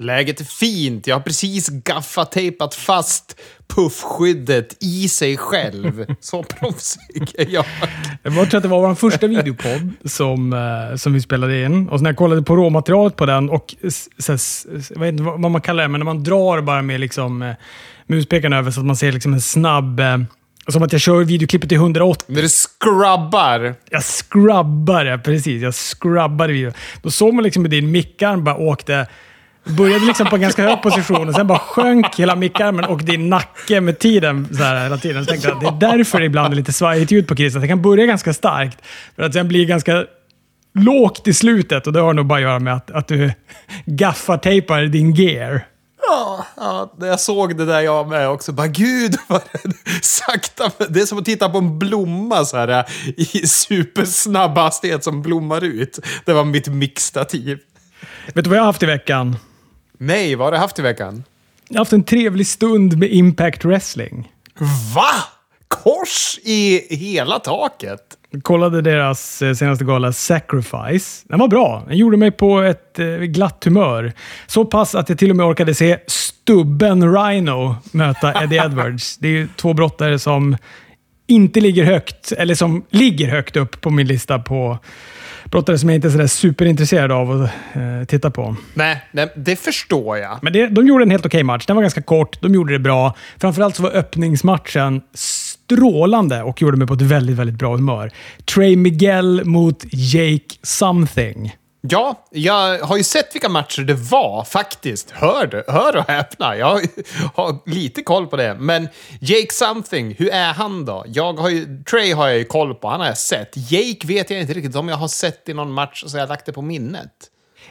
Läget är fint. Jag har precis gaffatejpat fast puffskyddet i sig själv. Så proffsig är jag. Jag tror att det var vår första videopodd som, eh, som vi spelade in. Och när jag kollade på råmaterialet på den och så, jag vet inte vad man kallar det, men när man drar bara med liksom, eh, muspekaren över så att man ser liksom en snabb eh, som att jag kör videoklippet i 180. När du scrubbar. Jag scrubbar, ja, precis. Jag scrubbade video. Då såg man liksom hur din mickarm bara åkte började liksom på en ganska hög position och sen bara sjönk hela mickarmen och din nacke med tiden. Så här, hela tiden. Så tänkte jag, det är därför det ibland är lite svajigt ljud på Christer. Det kan börja ganska starkt för att sen bli ganska lågt i slutet. Och det har nog bara att göra med att, att du gaffatejpar din gear. Ja, ja, jag såg det där jag med också. Bara gud vad det sakta. Det är som att titta på en blomma så här i supersnabb hastighet som blommar ut. Det var mitt mixtativ. Vet du vad jag har haft i veckan? Nej, vad har du haft i veckan? Jag har haft en trevlig stund med Impact Wrestling. Va? Kors i hela taket? Jag kollade deras eh, senaste gala Sacrifice. Den var bra. Den gjorde mig på ett eh, glatt humör. Så pass att jag till och med orkade se stubben Rhino möta Eddie Edwards. Det är ju två brottare som inte ligger högt, eller som ligger högt upp på min lista på brottare som jag inte är så superintresserad av att eh, titta på. Nej, nej, det förstår jag. Men det, de gjorde en helt okej okay match. Den var ganska kort, de gjorde det bra. Framförallt så var öppningsmatchen strålande och gjorde mig på ett väldigt, väldigt bra humör. Trey Miguel mot Jake something. Ja, jag har ju sett vilka matcher det var faktiskt. Hör, hör och häpna. Jag har lite koll på det. Men Jake something, hur är han då? Jag har ju, Trey har jag ju koll på, han har jag sett. Jake vet jag inte riktigt om jag har sett i någon match så jag har lagt det på minnet.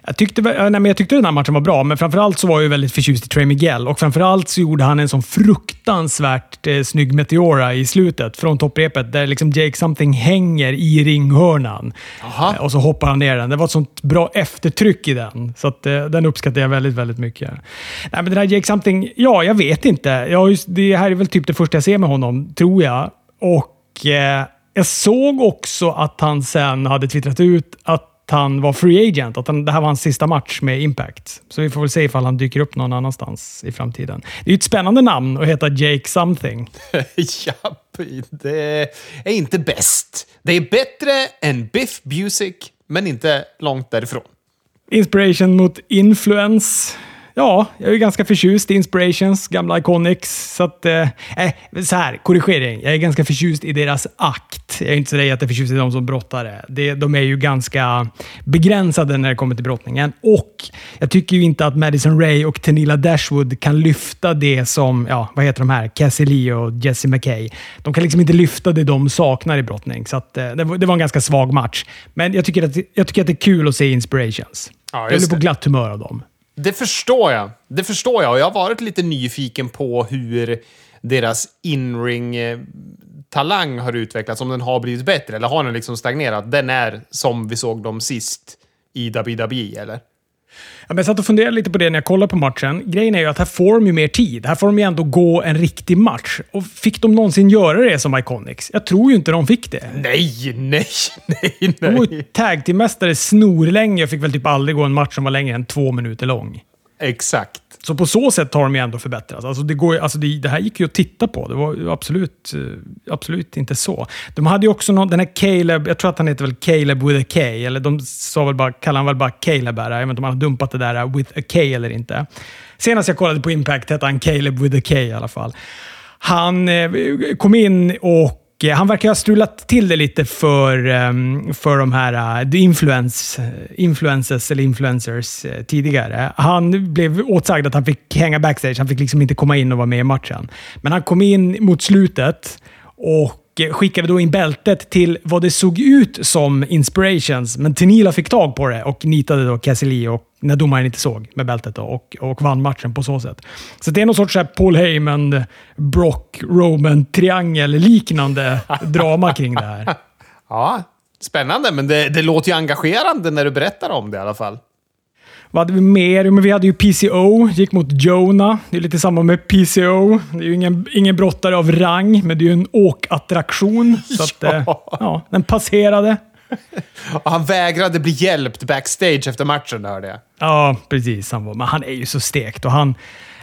Jag tyckte, nej, men jag tyckte den här matchen var bra, men framförallt så var jag väldigt förtjust i Trey Miguel. Och framförallt så gjorde han en sån fruktansvärt eh, snygg Meteora i slutet från topprepet, där liksom Jake Something hänger i ringhörnan. Aha. Eh, och så hoppar han ner den. Det var ett sånt bra eftertryck i den, så att, eh, den uppskattar jag väldigt, väldigt mycket. Nej, men den här Jake Something, ja, jag vet inte. Jag, det här är väl typ det första jag ser med honom, tror jag. Och eh, jag såg också att han sen hade twittrat ut att han var free agent, att han, det här var hans sista match med Impact. Så vi får väl se ifall han dyker upp någon annanstans i framtiden. Det är ju ett spännande namn att heta Jake something. Japp, det är inte bäst. Det är bättre än Biff Busick, men inte långt därifrån. Inspiration mot influence ja, jag är ganska förtjust i Inspirations, gamla Iconics. Så att, eh, eh, så här, korrigering. Jag är ganska förtjust i deras akt. Jag är inte så jätteförtjust i dem som brottare. Det, de är ju ganska begränsade när det kommer till brottningen. Och jag tycker ju inte att Madison Ray och Tenila Dashwood kan lyfta det som, ja, vad heter de här? Cassie Lee och Jessie McKay. De kan liksom inte lyfta det de saknar i brottning. Så att, eh, det, var, det, var, en ganska svag match. Men jag tycker att, jag tycker att det är kul att se Inspirations. Ja, jag blir på glatt humör av dem. Det förstår jag. Det förstår jag. Och jag har varit lite nyfiken på hur deras inring-talang har utvecklats. Om den har blivit bättre eller har den liksom stagnerat? Den är som vi såg dem sist i WWE, eller? Ja, men jag satt och funderade lite på det när jag kollade på matchen. Grejen är ju att här får de ju mer tid. Här får de ju ändå gå en riktig match. Och fick de någonsin göra det som Iconics? Jag tror ju inte de fick det. Nej, nej, nej, nej. De var ju tag team-mästare snorlänge och fick väl typ aldrig gå en match som var längre än två minuter lång. Exakt. Så på så sätt har de ju ändå förbättrats. Alltså det, går, alltså det, det här gick ju att titta på. Det var absolut, eh, absolut inte så. De hade ju också någon, den här Caleb, jag tror att han heter väl Caleb with a K, eller de sa väl bara, kallade han väl bara Caleb här. Jag vet inte om han har dumpat det där eh, with a K eller inte. Senast jag kollade på Impact hette han Caleb with a K i alla fall. Han eh, kom in och Eh, han verkar ha strulat till det lite för, ehm, för de här eh, influence, influencers eller influencers eh, tidigare. Han blev åtsagd att han fick hänga backstage. Han fick liksom inte komma in och vara med i matchen. Men han kom in mot slutet och skickade då in bältet till vad det såg ut som Inspirations, men Tenila fick tag på det och nitade då Cassidy och när domaren inte såg med bältet då, och, och vann matchen på så sätt. Så det är någon sorts här Paul Heyman, Brock, Roman triangel-liknande drama kring det här. Ja, spännande, men det, det låter ju engagerande när du berättar om det i alla fall. Vad hade vi mer? Men vi hade ju PCO, gick mot Jonah. Det är lite samma med PCO. Det är ju ingen, ingen brottare av rang, men det är ju en åkattraktion. Så att, ja. Eh, ja, den passerade. Och han vägrade bli hjälpt backstage efter matchen, hörde jag. Ja, precis. Han var, men han är ju så stekt och han,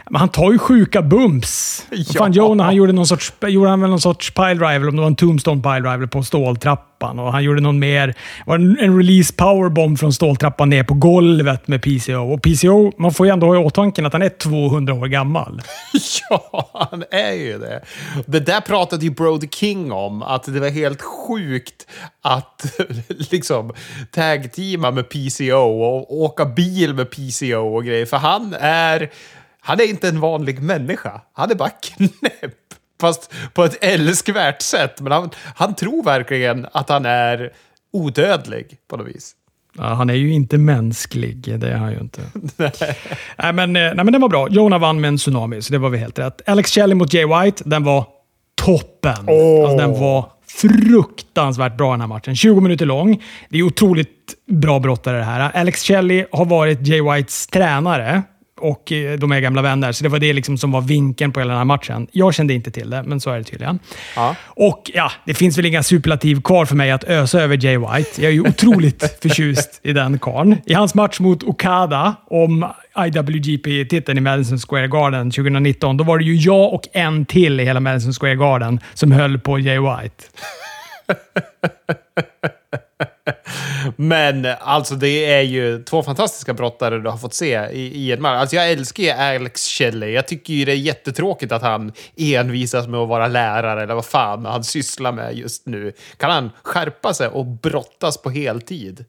men han tar ju sjuka bumps. Ja. Fan, Jonah, han gjorde, någon sorts, gjorde han väl någon sorts piledriver, om det var en tombstone piledriver på ståltrappan. Och han gjorde någon mer, var en release powerbomb från ståltrappan ner på golvet med PCO. Och PCO, man får ju ändå ha i åtanke att han är 200 år gammal. ja, han är ju det. Det där pratade ju Brody King om, att det var helt sjukt att liksom tag-teama med PCO och åka bil med PCO och grejer. För han är han är inte en vanlig människa. Han är bara knäpp. Fast på ett älskvärt sätt. Men han, han tror verkligen att han är odödlig på något vis. Ja, han är ju inte mänsklig, det är han ju inte. nej. Nej, men, nej, men den var bra. Jonah vann med en tsunami, så det var vi helt rätt. Alex Shelley mot Jay White, den var toppen. Oh. Alltså, den var fruktansvärt bra den här matchen. 20 minuter lång. Det är otroligt bra brottare det här. Alex Shelley har varit Jay Whites tränare och eh, de är gamla vänner. Så det var det liksom som var vinkeln på hela den här matchen. Jag kände inte till det, men så är det tydligen. Ja. Och ja, det finns väl inga superlativ kvar för mig att ösa över Jay White. Jag är ju otroligt förtjust i den karln. I hans match mot Okada om IWGP-titeln i Madison Square Garden 2019, då var det ju jag och en till i hela Madison Square Garden som höll på Jay White. Men alltså det är ju två fantastiska brottare du har fått se i, i en match. Alltså jag älskar ju Alex Shelley. Jag tycker ju det är jättetråkigt att han envisas med att vara lärare eller vad fan han sysslar med just nu. Kan han skärpa sig och brottas på heltid?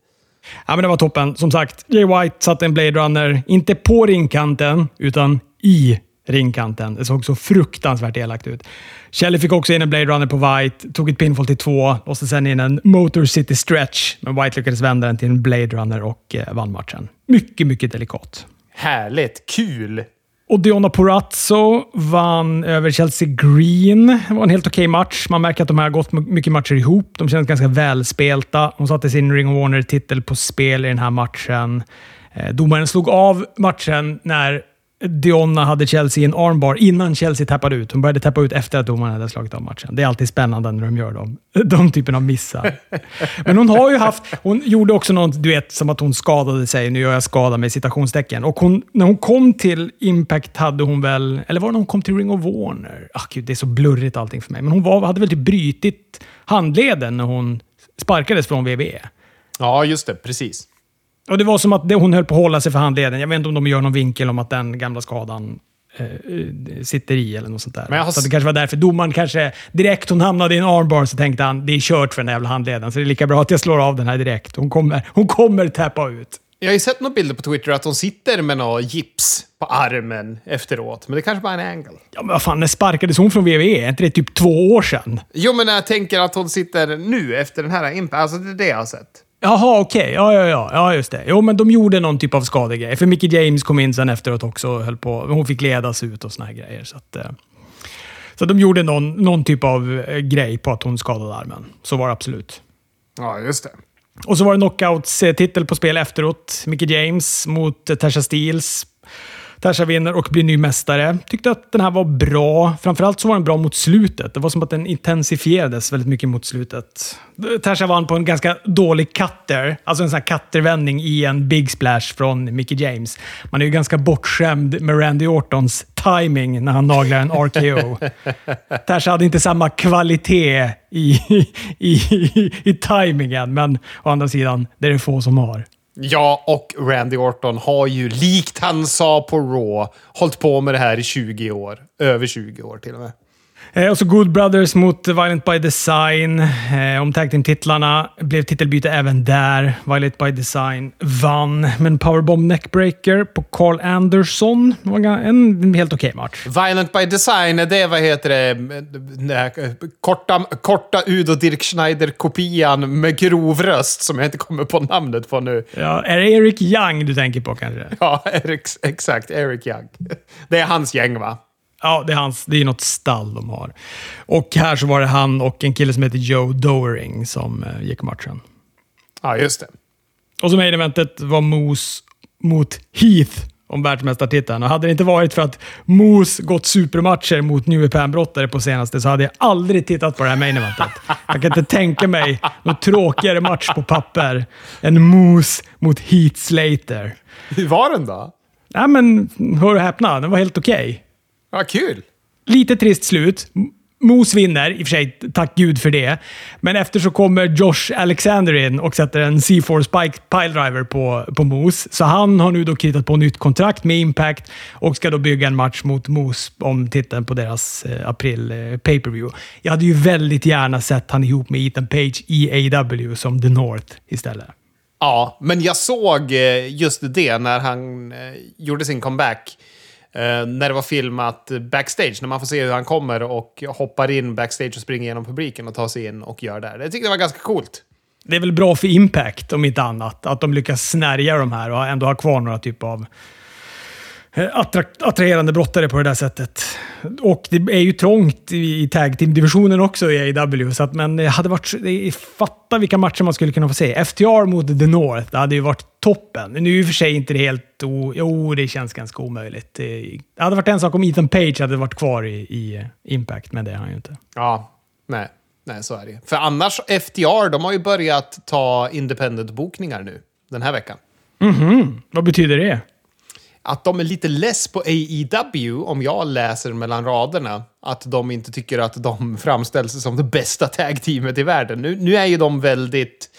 Ja, men det var toppen. Som sagt, Jay White satte en Blade Runner, inte på ringkanten, utan i ringkanten. Det såg så fruktansvärt elakt ut. Shelley fick också in en Blade Runner på White, tog ett pinfall till två, låste sen in en Motor City Stretch, men White lyckades vända den till en Blade Runner och eh, vann matchen. Mycket, mycket delikat. Härligt! Kul! Och Diona Porazzo vann över Chelsea Green. Det var en helt okej okay match. Man märker att de har gått mycket matcher ihop. De känns ganska välspelta. Hon satte sin Ring of Warner-titel på spel i den här matchen. Eh, domaren slog av matchen när Dionna hade Chelsea i en armbar innan Chelsea tappade ut. Hon började tappa ut efter att domaren hade slagit av matchen. Det är alltid spännande när de gör dem. de typen av missar. Men hon har ju haft... Hon gjorde också något, du vet, som att hon skadade sig. Nu gör jag skada med citationstecken. Och hon, när hon kom till Impact hade hon väl... Eller var det när hon kom till Ring of Warner? Ah, Gud, det är så blurrigt allting för mig. Men hon var, hade väl typ brytit handleden när hon sparkades från WWE. Ja, just det. Precis. Och Det var som att hon höll på att hålla sig för handleden. Jag vet inte om de gör någon vinkel om att den gamla skadan eh, sitter i eller något sånt där. Har... Så det kanske var därför domaren kanske direkt hon hamnade i en armbar så tänkte han det är kört för den jävla handleden. Så det är lika bra att jag slår av den här direkt. Hon kommer, hon kommer tappa ut. Jag har ju sett några bilder på Twitter att hon sitter med något gips på armen efteråt. Men det kanske bara är en angle. Ja, men vad fan, när sparkades hon från WWE? Är inte det typ två år sedan? Jo, men jag tänker att hon sitter nu efter den här imp. Alltså, det är det jag har sett. Jaha, okej. Okay. Ja, ja, ja, ja, just det. Jo, men de gjorde någon typ av skadegrej. För Mickey James kom in sen efteråt också och höll på. Hon fick ledas ut och såna här grejer. Så, att, eh. så de gjorde någon, någon typ av eh, grej på att hon skadade armen. Så var det absolut. Ja, just det. Och så var det knockouts-titel på spel efteråt. Mickey James mot eh, Tasha Steels. Tasha vinner och blir ny mästare. Tyckte att den här var bra. Framförallt så var den bra mot slutet. Det var som att den intensifierades väldigt mycket mot slutet. Tasha vann på en ganska dålig cutter. Alltså en sån här cuttervändning i en big splash från Mickey James. Man är ju ganska bortskämd med Randy Ortons timing när han naglar en RKO. Tasha hade inte samma kvalitet i, i, i, i timingen, men å andra sidan, det är det få som har. Ja, och Randy Orton har ju, likt han sa på Raw, hållit på med det här i 20 år. Över 20 år till och med. Eh, och så Good Brothers mot Violent by Design. Eh, om tag titlarna blev titelbyte även där. Violent by Design vann, men Powerbomb Neckbreaker på Carl Anderson var en helt okej okay match. Violent by Design, det vad heter det? Korta, korta Udo Dirk Schneider-kopian med grov röst som jag inte kommer på namnet på nu. Ja, är det Eric Young du tänker på kanske? Ja, Eric, exakt. Eric Young. Det är hans gäng va? Ja, det är, hans, det är något stall de har. Och här så var det han och en kille som heter Joe Doering som eh, gick matchen. Ja, just det. Och som main eventet var Moose mot Heath om världsmästartiteln. Och hade det inte varit för att Moose gått supermatcher mot New Japan-brottare på senaste så hade jag aldrig tittat på det här main eventet. Jag kan inte tänka mig någon tråkigare match på papper än Moose mot Heath Slater. Hur var den då? Nej, men hör och häpna. Den var helt okej. Okay. Ja, kul! Lite trist slut. Moose vinner, i och för sig, tack gud för det. Men efter så kommer Josh Alexander in och sätter en C4 Spike Piledriver på, på Moose. Så han har nu då kritat på nytt kontrakt med Impact och ska då bygga en match mot Moose om titeln på deras eh, april eh, pay-per-view. Jag hade ju väldigt gärna sett han ihop med Ethan Page i AW som The North istället. Ja, men jag såg eh, just det när han eh, gjorde sin comeback Eh, när det var filmat backstage, när man får se hur han kommer och hoppar in backstage och springer genom publiken och tar sig in och gör det. Jag tyckte det var ganska coolt. Det är väl bra för Impact, om inte annat, att de lyckas snärja de här och ändå ha kvar några typer av Eh, attraherande brottare på det där sättet. Och det är ju trångt i tag team-divisionen också i AW, så att, men det hade varit... Fatta vilka matcher man skulle kunna få se. FTR mot The North, det hade ju varit toppen. Nu är i och för sig inte det helt... O, jo, det känns ganska omöjligt. Det hade varit en sak om Ethan Page hade varit kvar i, i Impact, men det är han ju inte. Ja, nej. Nej, så är det För annars, FTR, de har ju börjat ta independent-bokningar nu, den här veckan. Mhm, mm vad betyder det? Att de är lite less på AEW, om jag läser mellan raderna, att de inte tycker att de framställs som det bästa tag-teamet i världen. Nu, nu är ju de väldigt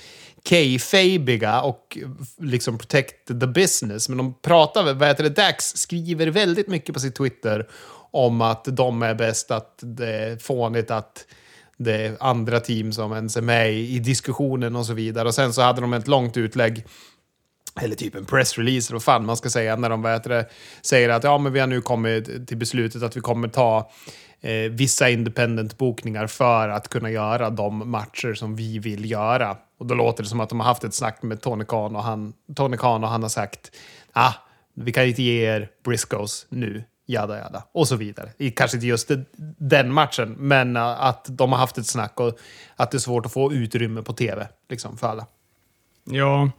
kayfabiga och liksom protect the business, men de pratar, vad heter det, Dax skriver väldigt mycket på sitt Twitter om att de är bäst, att det är fånigt att det är andra team som ens är med i diskussionen och så vidare. Och sen så hade de ett långt utlägg eller typ en pressrelease, eller vad fan man ska säga, när de vet det, säger att ja, men vi har nu kommit till beslutet att vi kommer ta eh, vissa independent-bokningar för att kunna göra de matcher som vi vill göra. Och då låter det som att de har haft ett snack med Tony Khan och han, Tony Khan och han har sagt ah, vi kan inte ge er Briscoes nu, jada jada, och så vidare. Kanske inte just den matchen, men eh, att de har haft ett snack och att det är svårt att få utrymme på tv liksom, för alla. Ja,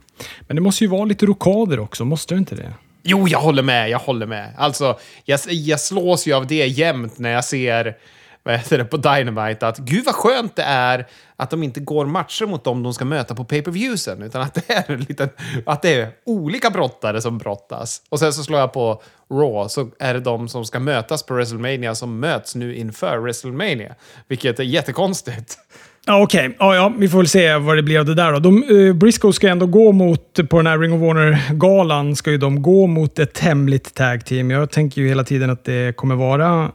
men det måste ju vara lite rokader också, måste det inte det? Jo, jag håller med, jag håller med. Alltså, jag, jag slås ju av det jämt när jag ser vad heter det, på Dynamite att gud vad skönt det är att de inte går matcher mot dem de ska möta på pay-per-viewsen, utan att det är lite, att det är olika brottare som brottas. Och sen så slår jag på Raw, så är det de som ska mötas på WrestleMania som möts nu inför WrestleMania, vilket är jättekonstigt. Ja, Okej, okay. ja, ja, vi får väl se vad det blir av det där. Då. De, eh, Briscoe ska ändå gå mot, på den här Ring of Warner galan, ska ju de gå mot ett hemligt tag team. Jag tänker ju hela tiden att det kommer vara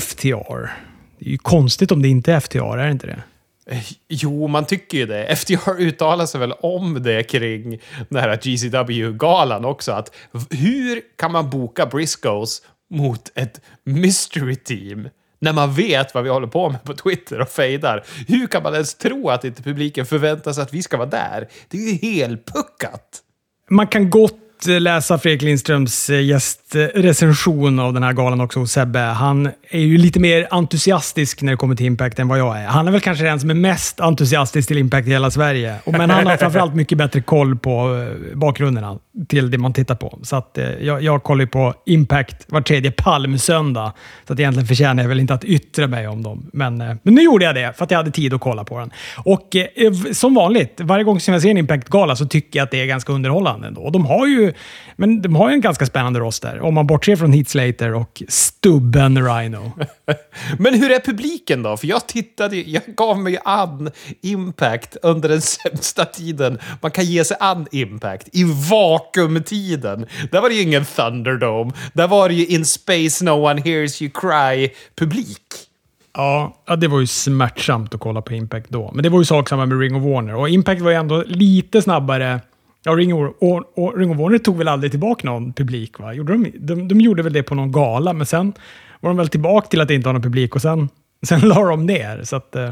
FTR. Det är ju konstigt om det inte är FTR, är det inte det? Eh, jo, man tycker ju det. FTR uttalar sig väl om det kring den här GCW-galan också. Att hur kan man boka Briscoes mot ett mystery team? När man vet vad vi håller på med på Twitter och fejdar. Hur kan man ens tro att inte publiken förväntar sig att vi ska vara där? Det är ju helpuckat! Man kan gott läsa Fredrik Lindströms eh, gästrecension av den här galan också hos Sebbe. Han är ju lite mer entusiastisk när det kommer till Impact än vad jag är. Han är väl kanske den som är mest entusiastisk till Impact i hela Sverige. Men han har framförallt mycket bättre koll på eh, bakgrunderna till det man tittar på. Så att, eh, jag, jag kollar ju på Impact var tredje palmsöndag. Så att egentligen förtjänar jag väl inte att yttra mig om dem. Men, men nu gjorde jag det för att jag hade tid att kolla på den. Och eh, som vanligt, varje gång som jag ser en Impact-gala så tycker jag att det är ganska underhållande ändå. De har ju men de har ju en ganska spännande roster, om man bortser från Heath Slater och stubben Rhino. Men hur är publiken då? För jag tittade, jag gav mig an Impact under den sämsta tiden man kan ge sig an Impact, i vakuumtiden. Där var det ju ingen Thunderdome, där var det ju In Space No One Hears You Cry-publik. Ja, ja, det var ju smärtsamt att kolla på Impact då. Men det var ju sak samma med Ring of Warner. Och Impact var ju ändå lite snabbare Ja, Ring of, och, och Ring of Warner tog väl aldrig tillbaka någon publik? Va? Gjorde de, de, de gjorde väl det på någon gala, men sen var de väl tillbaka till att inte ha någon publik och sen Sen la de ner. Så att, eh,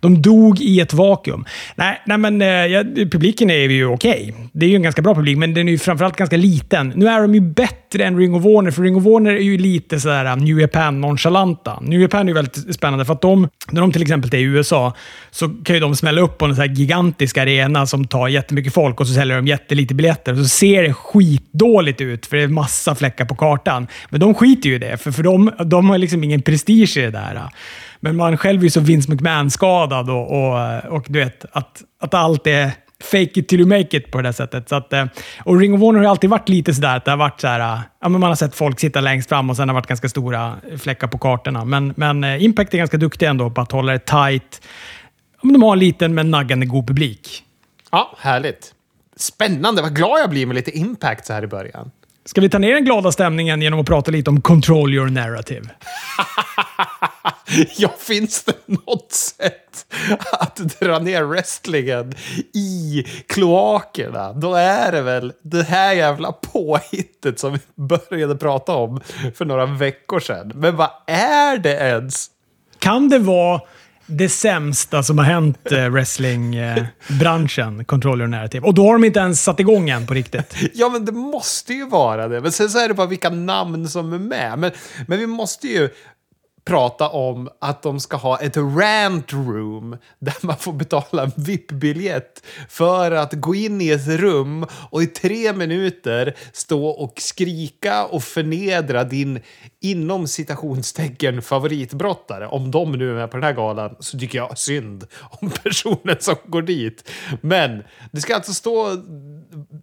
de dog i ett vakuum. Nej, nej men eh, ja, publiken är ju okej. Det är ju en ganska bra publik, men den är ju framförallt ganska liten. Nu är de ju bättre än Ring of Warner, för Ring of Warner är ju lite sådär eh, New Japan-nonchalanta. New Japan är ju väldigt spännande, för att de, när de till exempel är i USA, så kan ju de smälla upp på en sån här gigantisk arena som tar jättemycket folk och så säljer de jättelite biljetter. Och så ser det skitdåligt ut, för det är massa fläckar på kartan. Men de skiter ju i det, för, för de, de har liksom ingen prestige i det där. Men man själv är ju så Vince McMahon-skadad och, och, och, du vet, att, att allt är fake it till you make it på det där sättet. Så att, eh, och Ring of Honor har alltid varit lite sådär att det har varit så här, ja, men man har sett folk sitta längst fram och sen har det varit ganska stora fläckar på kartorna. Men, men eh, Impact är ganska duktiga ändå på att hålla det tight. De har en liten men naggande god publik. Ja, härligt. Spännande. Vad glad jag blir med lite Impact så här i början. Ska vi ta ner den glada stämningen genom att prata lite om control your narrative? ja, finns det något sätt att dra ner wrestlingen i kloakerna, då är det väl det här jävla påhittet som vi började prata om för några veckor sedan. Men vad är det ens? Kan det vara det sämsta som har hänt eh, wrestlingbranschen, Controller Narrative. Och då har de inte ens satt igång än på riktigt. ja, men det måste ju vara det. Men sen så är det bara vilka namn som är med. Men, men vi måste ju prata om att de ska ha ett rant room där man får betala en VIP-biljett för att gå in i ett rum och i tre minuter stå och skrika och förnedra din inom citationstecken favoritbrottare. Om de nu är med på den här galan så tycker jag synd om personen som går dit. Men det ska alltså stå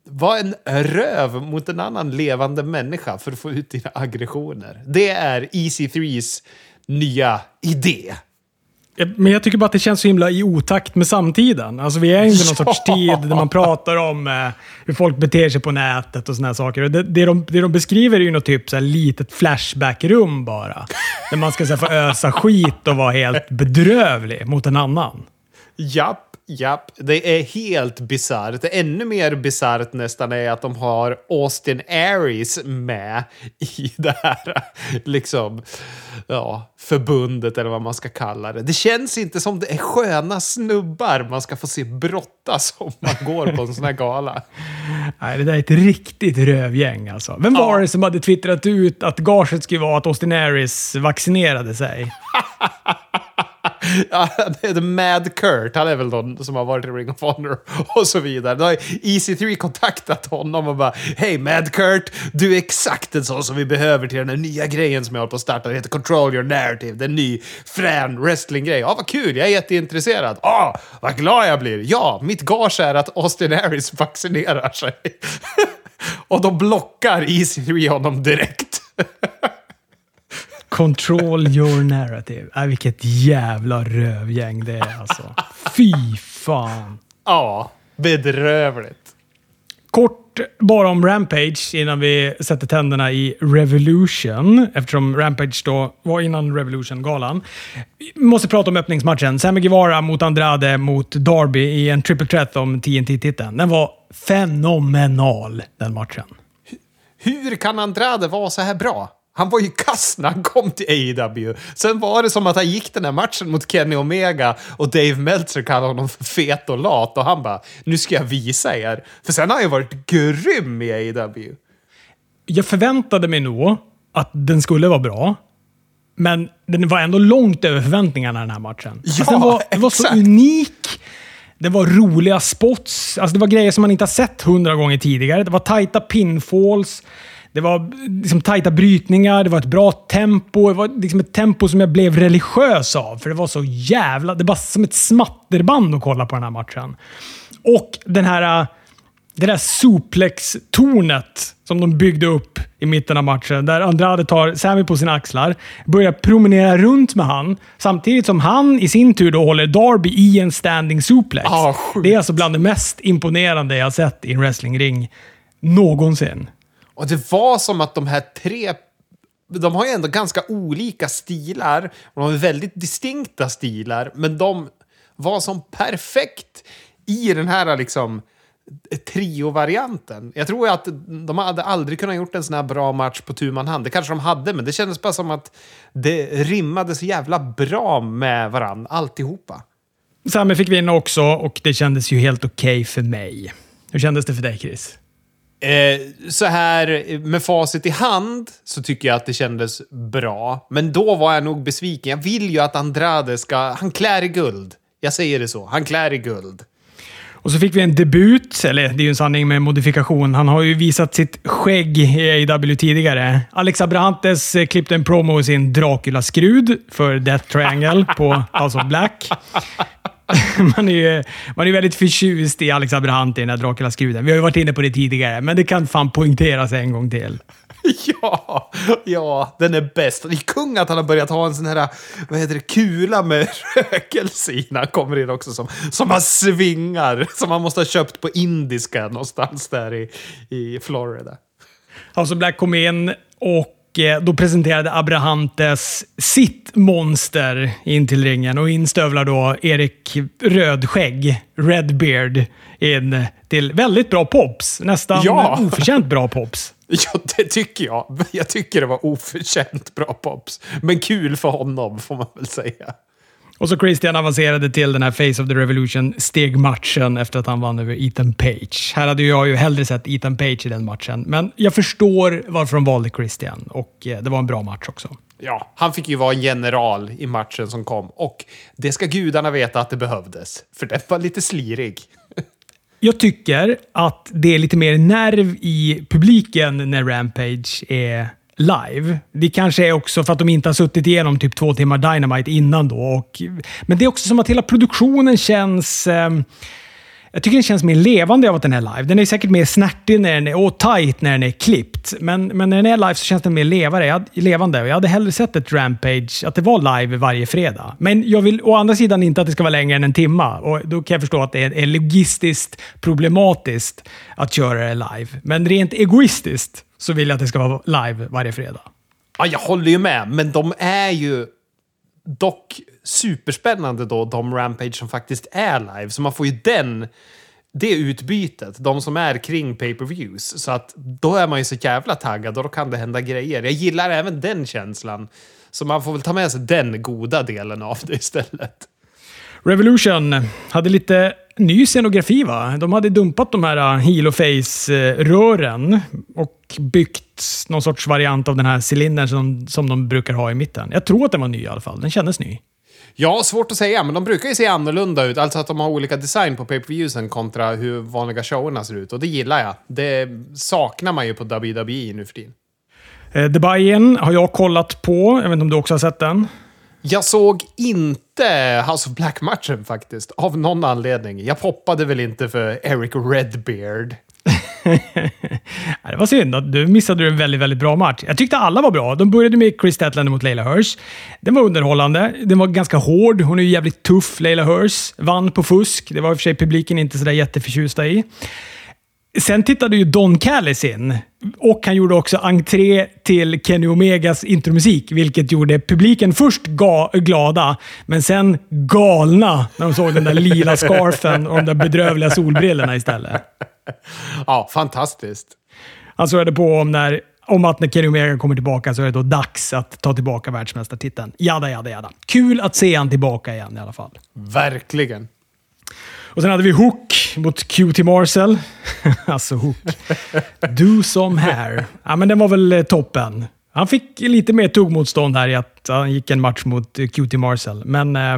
vara en röv mot en annan levande människa för att få ut dina aggressioner. Det är Easy Threes nya idé. Men jag tycker bara att det känns så himla i otakt med samtiden. Alltså vi är inte någon ja. sorts tid där man pratar om eh, hur folk beter sig på nätet och såna saker. Det, det, de, det de beskriver är ju något typ så här litet flashback-rum bara. Där man ska så här, få ösa skit och vara helt bedrövlig mot en annan. Japp. Japp, det är helt bisarrt. Ännu mer bisarrt nästan är att de har Austin Aries med i det här liksom, ja, förbundet eller vad man ska kalla det. Det känns inte som det är sköna snubbar man ska få se brottas om man går på en sån här gala. Nej, det där är ett riktigt rövgäng alltså. Vem var ja. det som hade twittrat ut att gaget skulle vara att Austin Aries vaccinerade sig? ja, Mad Kurt, han är väl någon som har varit i Ring of Honor och så vidare. Då har EC3 kontaktat honom och bara Hej Mad Kurt, du är exakt en sån som vi behöver till den här nya grejen som jag håller på att starta. Det heter Control Your Narrative, det är en ny frän wrestlinggrej. Ja, vad kul, jag är jätteintresserad. Ah, vad glad jag blir. Ja, mitt gage är att Austin Harris vaccinerar sig. och då blockar EC3 honom direkt. Control your narrative. Äh, vilket jävla rövgäng det är alltså. Fy fan. Ja, bedrövligt. Kort bara om Rampage innan vi sätter tänderna i Revolution. Eftersom Rampage då var innan Revolution-galan. Vi måste prata om öppningsmatchen. Sammy Guevara mot Andrade mot Darby i en triple threat om TNT-titeln. Den var fenomenal, den matchen. Hur kan Andrade vara så här bra? Han var ju kass när han kom till AEW. Sen var det som att han gick den här matchen mot Kenny Omega och Dave Meltzer kallade honom för fet och lat och han bara “nu ska jag visa er”. För sen har han ju varit grym i AEW. Jag förväntade mig nog att den skulle vara bra. Men den var ändå långt över förväntningarna den här matchen. Ja, den, var, den var så unik. Det var roliga spots. Alltså det var grejer som man inte har sett hundra gånger tidigare. Det var tajta pinfalls. Det var liksom tajta brytningar, det var ett bra tempo. Det var liksom ett tempo som jag blev religiös av, för det var så jävla... Det var som ett smatterband att kolla på den här matchen. Och den här... Det där suplex-tornet som de byggde upp i mitten av matchen, där Andrade tar Sammy på sina axlar, börjar promenera runt med han, samtidigt som han i sin tur då håller Darby i en standing suplex. Ah, det är alltså bland det mest imponerande jag sett i en wrestlingring någonsin. Och det var som att de här tre de har ju ändå ganska olika stilar. Och de har väldigt distinkta stilar, men de var som perfekt i den här liksom trio-varianten. Jag tror att de hade aldrig kunnat gjort en sån här bra match på tu man hand. Det kanske de hade, men det kändes bara som att det rimmade så jävla bra med varandra, alltihopa. Sami fick vinna också och det kändes ju helt okej okay för mig. Hur kändes det för dig, Chris? Eh, så här med facit i hand så tycker jag att det kändes bra. Men då var jag nog besviken. Jag vill ju att Andrade ska... Han klär i guld. Jag säger det så. Han klär i guld. Och så fick vi en debut, eller det är ju en sanning med modifikation. Han har ju visat sitt skägg i AEW tidigare. Alex Abrahantes eh, klippte en promo i sin Dracula-skrud för Death Triangle på House of Black. man är ju man är väldigt förtjust i Alex Abrahanti, den här Dracula-skruden. Vi har ju varit inne på det tidigare, men det kan fan poängteras en gång till. Ja, ja, den är bäst. Det är kung att han har börjat ha en sån här, vad heter det, kula med rökelse i när han kommer in också som, som han svingar. Som han måste ha köpt på indiska någonstans där i, i Florida. Alltså Black kom in och då presenterade Abrahantes sitt monster in till ringen och in stövlar då Erik Rödskägg, Redbeard, in till väldigt bra pops. Nästan ja. oförtjänt bra pops. Ja, det tycker jag. Jag tycker det var oförtjänt bra pops. Men kul för honom, får man väl säga. Och så Christian avancerade till den här Face of the Revolution stegmatchen efter att han vann över Ethan Page. Här hade jag ju hellre sett Ethan Page i den matchen, men jag förstår varför de valde Christian och eh, det var en bra match också. Ja, han fick ju vara en general i matchen som kom och det ska gudarna veta att det behövdes, för den var lite slirig. Jag tycker att det är lite mer nerv i publiken när Rampage är live. Det kanske är också för att de inte har suttit igenom typ två timmar Dynamite innan då. Och, men det är också som att hela produktionen känns... Eh, jag tycker den känns mer levande av att den är live. Den är säkert mer snärtig när den är, och tight när den är klippt. Men, men när den är live så känns den mer levare, jag, levande. Jag hade hellre sett ett Rampage, att det var live varje fredag. Men jag vill å andra sidan inte att det ska vara längre än en timma. Och då kan jag förstå att det är, är logistiskt problematiskt att köra det live. Men rent egoistiskt så vill jag att det ska vara live varje fredag. Ja, jag håller ju med, men de är ju dock superspännande då, de Rampage som faktiskt är live. Så man får ju den, det utbytet, de som är kring pay-per-views. Så att då är man ju så jävla taggad och då kan det hända grejer. Jag gillar även den känslan. Så man får väl ta med sig den goda delen av det istället. Revolution hade lite ny scenografi va? De hade dumpat de här uh, heel och face-rören och byggt någon sorts variant av den här cylindern som, som de brukar ha i mitten. Jag tror att den var ny i alla fall. Den kändes ny. Ja, svårt att säga, men de brukar ju se annorlunda ut. Alltså att de har olika design på pay-per-viewsen kontra hur vanliga showerna ser ut. Och det gillar jag. Det saknar man ju på WWE nu för tiden. Eh, The Buy-In har jag kollat på. Jag vet inte om du också har sett den? Jag såg inte House of Black-matchen faktiskt, av någon anledning. Jag poppade väl inte för Eric Redbeard. det var synd. Du missade en väldigt, väldigt bra match. Jag tyckte alla var bra. De började med Chris Statlander mot Leila Hirsch. Den var underhållande. Den var ganska hård. Hon är ju jävligt tuff, Leila Hirsch. Vann på fusk. Det var i och för sig publiken inte sådär jätteförtjusta i. Sen tittade ju Don Callis in och han gjorde också entré till Kenny Omegas intromusik, vilket gjorde publiken först ga glada, men sen galna när de såg den där lila scarfen och de där bedrövliga solbrillorna istället. Ja, fantastiskt. Han svarade på om, när, om att när Kenny Omega kommer tillbaka så är det då dags att ta tillbaka världsmästartiteln. Jada, jada, jada. Kul att se han tillbaka igen i alla fall. Verkligen. Och sen hade vi Hook mot QT Marcel. alltså Hook. Do some hair. Ja, men den var väl eh, toppen. Han fick lite mer tuggmotstånd här i att han gick en match mot eh, QT Marcel. Men eh,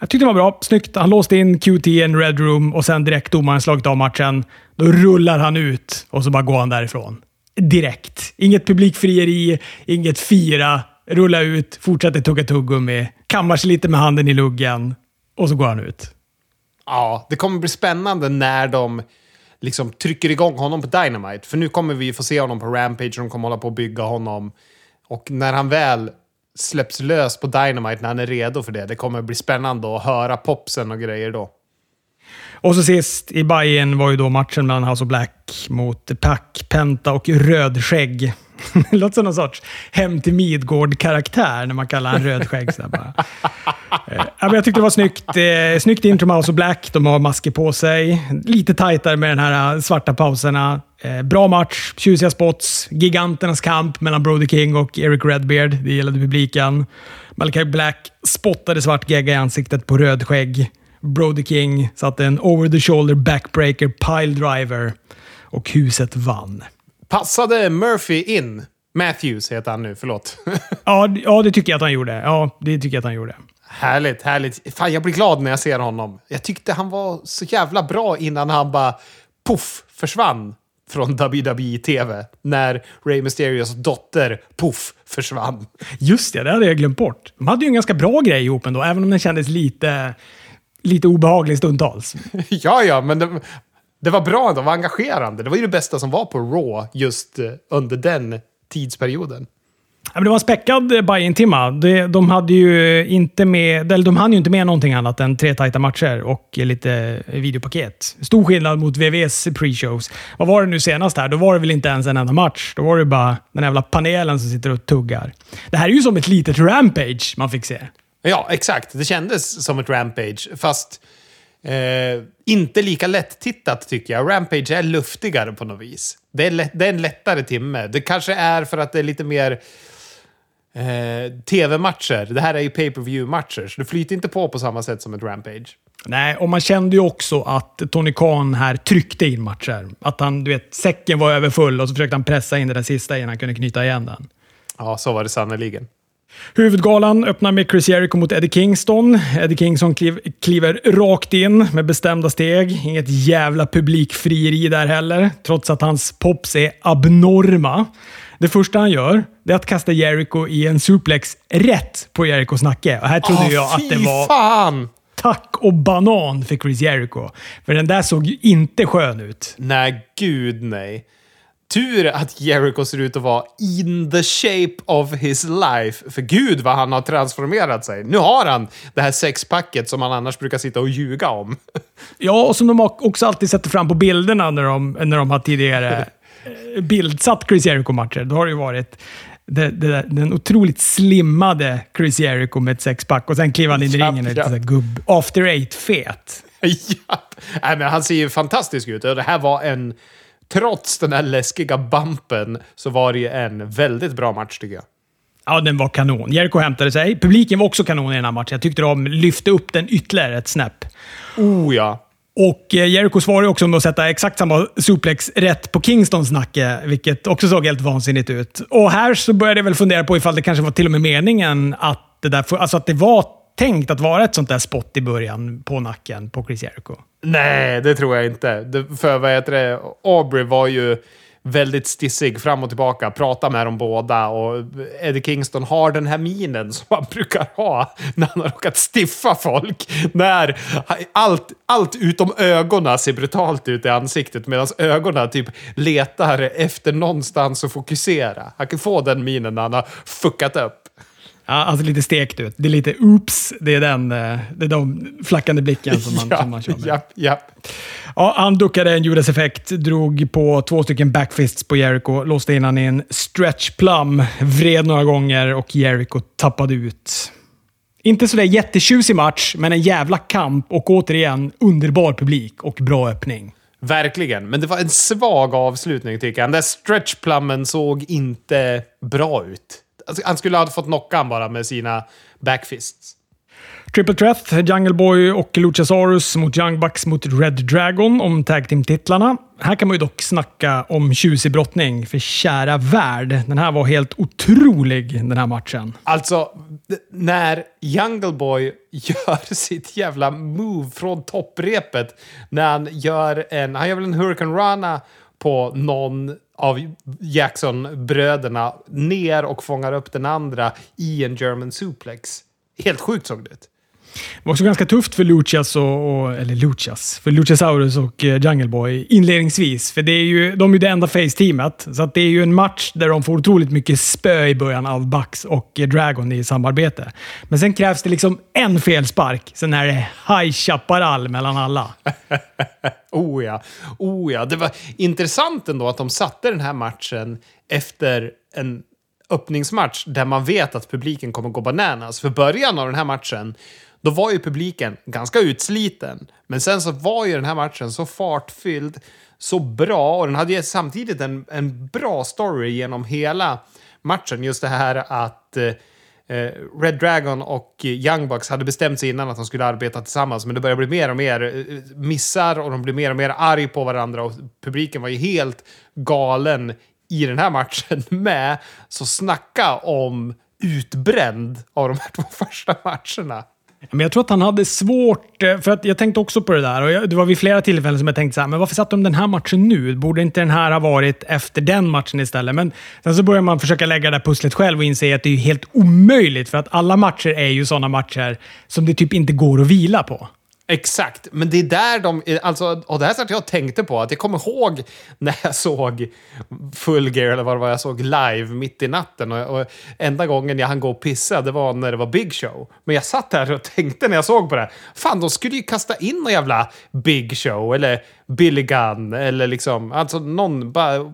jag tyckte det var bra. Snyggt. Han låste in QT i en red room och sen direkt domaren slagit av matchen. Då rullar han ut och så bara går han därifrån. Direkt. Inget publikfrieri, inget fira. Rulla ut, fortsätter tugga tuggummi, kammar sig lite med handen i luggen och så går han ut. Ja, det kommer bli spännande när de liksom trycker igång honom på Dynamite. För nu kommer vi få se honom på Rampage och de kommer hålla på att bygga honom. Och när han väl släpps lös på Dynamite, när han är redo för det, det kommer bli spännande att höra popsen och grejer då. Och så sist i Bayern var ju då matchen mellan House of Black mot Pack, Penta och Rödskägg det låter som någon sorts Hem till Midgård-karaktär när man kallar han rödskägg. bara. Eh, ja, men jag tyckte det var snyggt. Eh, snyggt intro med House of Black. De har masker på sig. Lite tajtare med den här eh, svarta pauserna. Eh, bra match, tjusiga spots, giganternas kamp mellan Brody King och Eric Redbeard. Det gillade publiken. Malachi Black spottade svart gegga i ansiktet på rödskägg. Brody King satte en over the shoulder backbreaker pile driver och huset vann. Passade Murphy in? Matthews heter han nu, förlåt. Ja, ja, det tycker jag att han gjorde. Ja, det tycker jag att han gjorde. härligt, härligt. Fan, jag blir glad när jag ser honom. Jag tyckte han var så jävla bra innan han bara poff försvann från WWE-TV. När Rey Mysterios dotter poff försvann. Just det, det hade jag glömt bort. De hade ju en ganska bra grej ihop ändå, även om den kändes lite, lite obehaglig stundtals. ja, ja, men det, det var bra, det var engagerande. Det var ju det bästa som var på Raw just eh, under den tidsperioden. Ja, men det var en späckad eh, buy-in-timma. De, de hade ju inte med, eller de hann ju inte med någonting annat än tre tajta matcher och lite videopaket. Stor skillnad mot VVs pre-shows. Vad var det nu senast här? Då var det väl inte ens en enda match. Då var det bara den jävla panelen som sitter och tuggar. Det här är ju som ett litet rampage man fick se. Ja, exakt. Det kändes som ett Rampage, fast eh, inte lika lätt tittat tycker jag. Rampage är luftigare på något vis. Det är, lätt, det är en lättare timme. Det kanske är för att det är lite mer eh, tv-matcher. Det här är ju pay-per-view-matcher, så det flyter inte på på samma sätt som ett Rampage. Nej, och man kände ju också att Tony Khan här tryckte in matcher. Att han, du vet, säcken var överfull och så försökte han pressa in den där sista innan han kunde knyta igen den. Ja, så var det sannerligen. Huvudgalan öppnar med Chris Jericho mot Eddie Kingston. Eddie Kingston kliv, kliver rakt in med bestämda steg. Inget jävla publikfrieri där heller, trots att hans pops är abnorma. Det första han gör, är att kasta Jericho i en suplex rätt på Jerichos nacke. Och här trodde jag att det var fan! tack och banan för Chris Jericho. För den där såg ju inte skön ut. Nej, gud nej. Tur att Jericho ser ut att vara in the shape of his life. För gud vad han har transformerat sig. Nu har han det här sexpacket som han annars brukar sitta och ljuga om. Ja, och som de också alltid sätter fram på bilderna när de, när de har tidigare eh, bildsatt Chris Jericho-matcher. Då har det ju varit det, det, den otroligt slimmade Chris Jericho med ett sexpack och sen kliver han in i ringen och är gubb... After eight-fet. Nej, men han ser ju fantastisk ut. Och det här var en... Trots den här läskiga bumpen så var det ju en väldigt bra match tycker jag. Ja, den var kanon. Jericho hämtade sig. Publiken var också kanon i den här matchen. Jag tyckte de lyfte upp den ytterligare ett snäpp. Oh ja. Och eh, Jericho svarade också med att sätta exakt samma suplex rätt på Kingstons nacke, vilket också såg helt vansinnigt ut. Och här så började jag väl fundera på ifall det kanske var till och med meningen att det, där, alltså att det var tänkt att vara ett sånt där spott i början på nacken på Chris Jericho. Nej, det tror jag inte. Det, för vad heter det? Aubrey var ju väldigt stissig fram och tillbaka, prata med dem båda och Eddie Kingston har den här minen som han brukar ha när han har råkat stiffa folk. När allt, allt utom ögonen ser brutalt ut i ansiktet medan ögonen typ letar efter någonstans att fokusera. Han kan få den minen när han har fuckat upp. Ja, alltså lite stekt ut. Det är lite oops. Det är den, eh, det är de flackande blicken som man, som man kör med. ja, ja. Ja, han duckade en Judas effekt, drog på två stycken backfists på Jericho, låste in han i en stretch plum, vred några gånger och Jericho tappade ut. Inte sådär jättetjusig match, men en jävla kamp och återigen underbar publik och bra öppning. Verkligen, men det var en svag avslutning tycker jag. Den där stretchplummen såg inte bra ut. Alltså, han skulle ha fått knocka han bara med sina backfists. Triple Threat, Jungle Boy och Luchasaurus mot Young Bucks mot Red Dragon om Tag Team-titlarna. Här kan man ju dock snacka om tjusig brottning, för kära värld. Den här var helt otrolig, den här matchen. Alltså, när Jungle Boy gör sitt jävla move från topprepet. När han gör en, han gör väl en Hurricane Rana på någon av Jackson-bröderna ner och fångar upp den andra i en German suplex. Helt sjukt såg det ut. Det var också ganska tufft för Lucias och, och, eller Lucias. för Luciasaurus och eh, Jungle Boy inledningsvis. För det är ju, de är ju det enda face-teamet, så att det är ju en match där de får otroligt mycket spö i början av Bucks och eh, Dragon i samarbete. Men sen krävs det liksom en felspark, sen är det High Chaparral mellan alla. oh ja, oh ja. Det var intressant ändå att de satte den här matchen efter en öppningsmatch där man vet att publiken kommer gå bananas. För början av den här matchen, då var ju publiken ganska utsliten. Men sen så var ju den här matchen så fartfylld, så bra och den hade ju samtidigt en, en bra story genom hela matchen. Just det här att eh, eh Red Dragon och Young Bucks hade bestämt sig innan att de skulle arbeta tillsammans, men det började bli mer och mer eh, eh, missar och de blev mer och mer arg på varandra och publiken var ju helt galen i den här matchen med. Så snacka om utbränd av de här två första matcherna. Men jag tror att han hade svårt, eh, för att jag tänkte också på det där. Och det var vid flera tillfällen som jag tänkte så här, men varför satte de den här matchen nu? Borde inte den här ha varit efter den matchen istället? Men sen så börjar man försöka lägga det där pusslet själv och inse att det är helt omöjligt, för att alla matcher är ju sådana matcher som det typ inte går att vila på. Exakt, men det är där de... Alltså, och det här satt jag och tänkte på. att Jag kommer ihåg när jag såg Full Gear, eller vad det var jag såg, live mitt i natten. Och, och enda gången jag hann gå och pissa, det var när det var Big Show. Men jag satt där och tänkte när jag såg på det. Fan, de skulle ju kasta in någon jävla Big Show, eller Billy Gunn, eller liksom... Alltså någon bara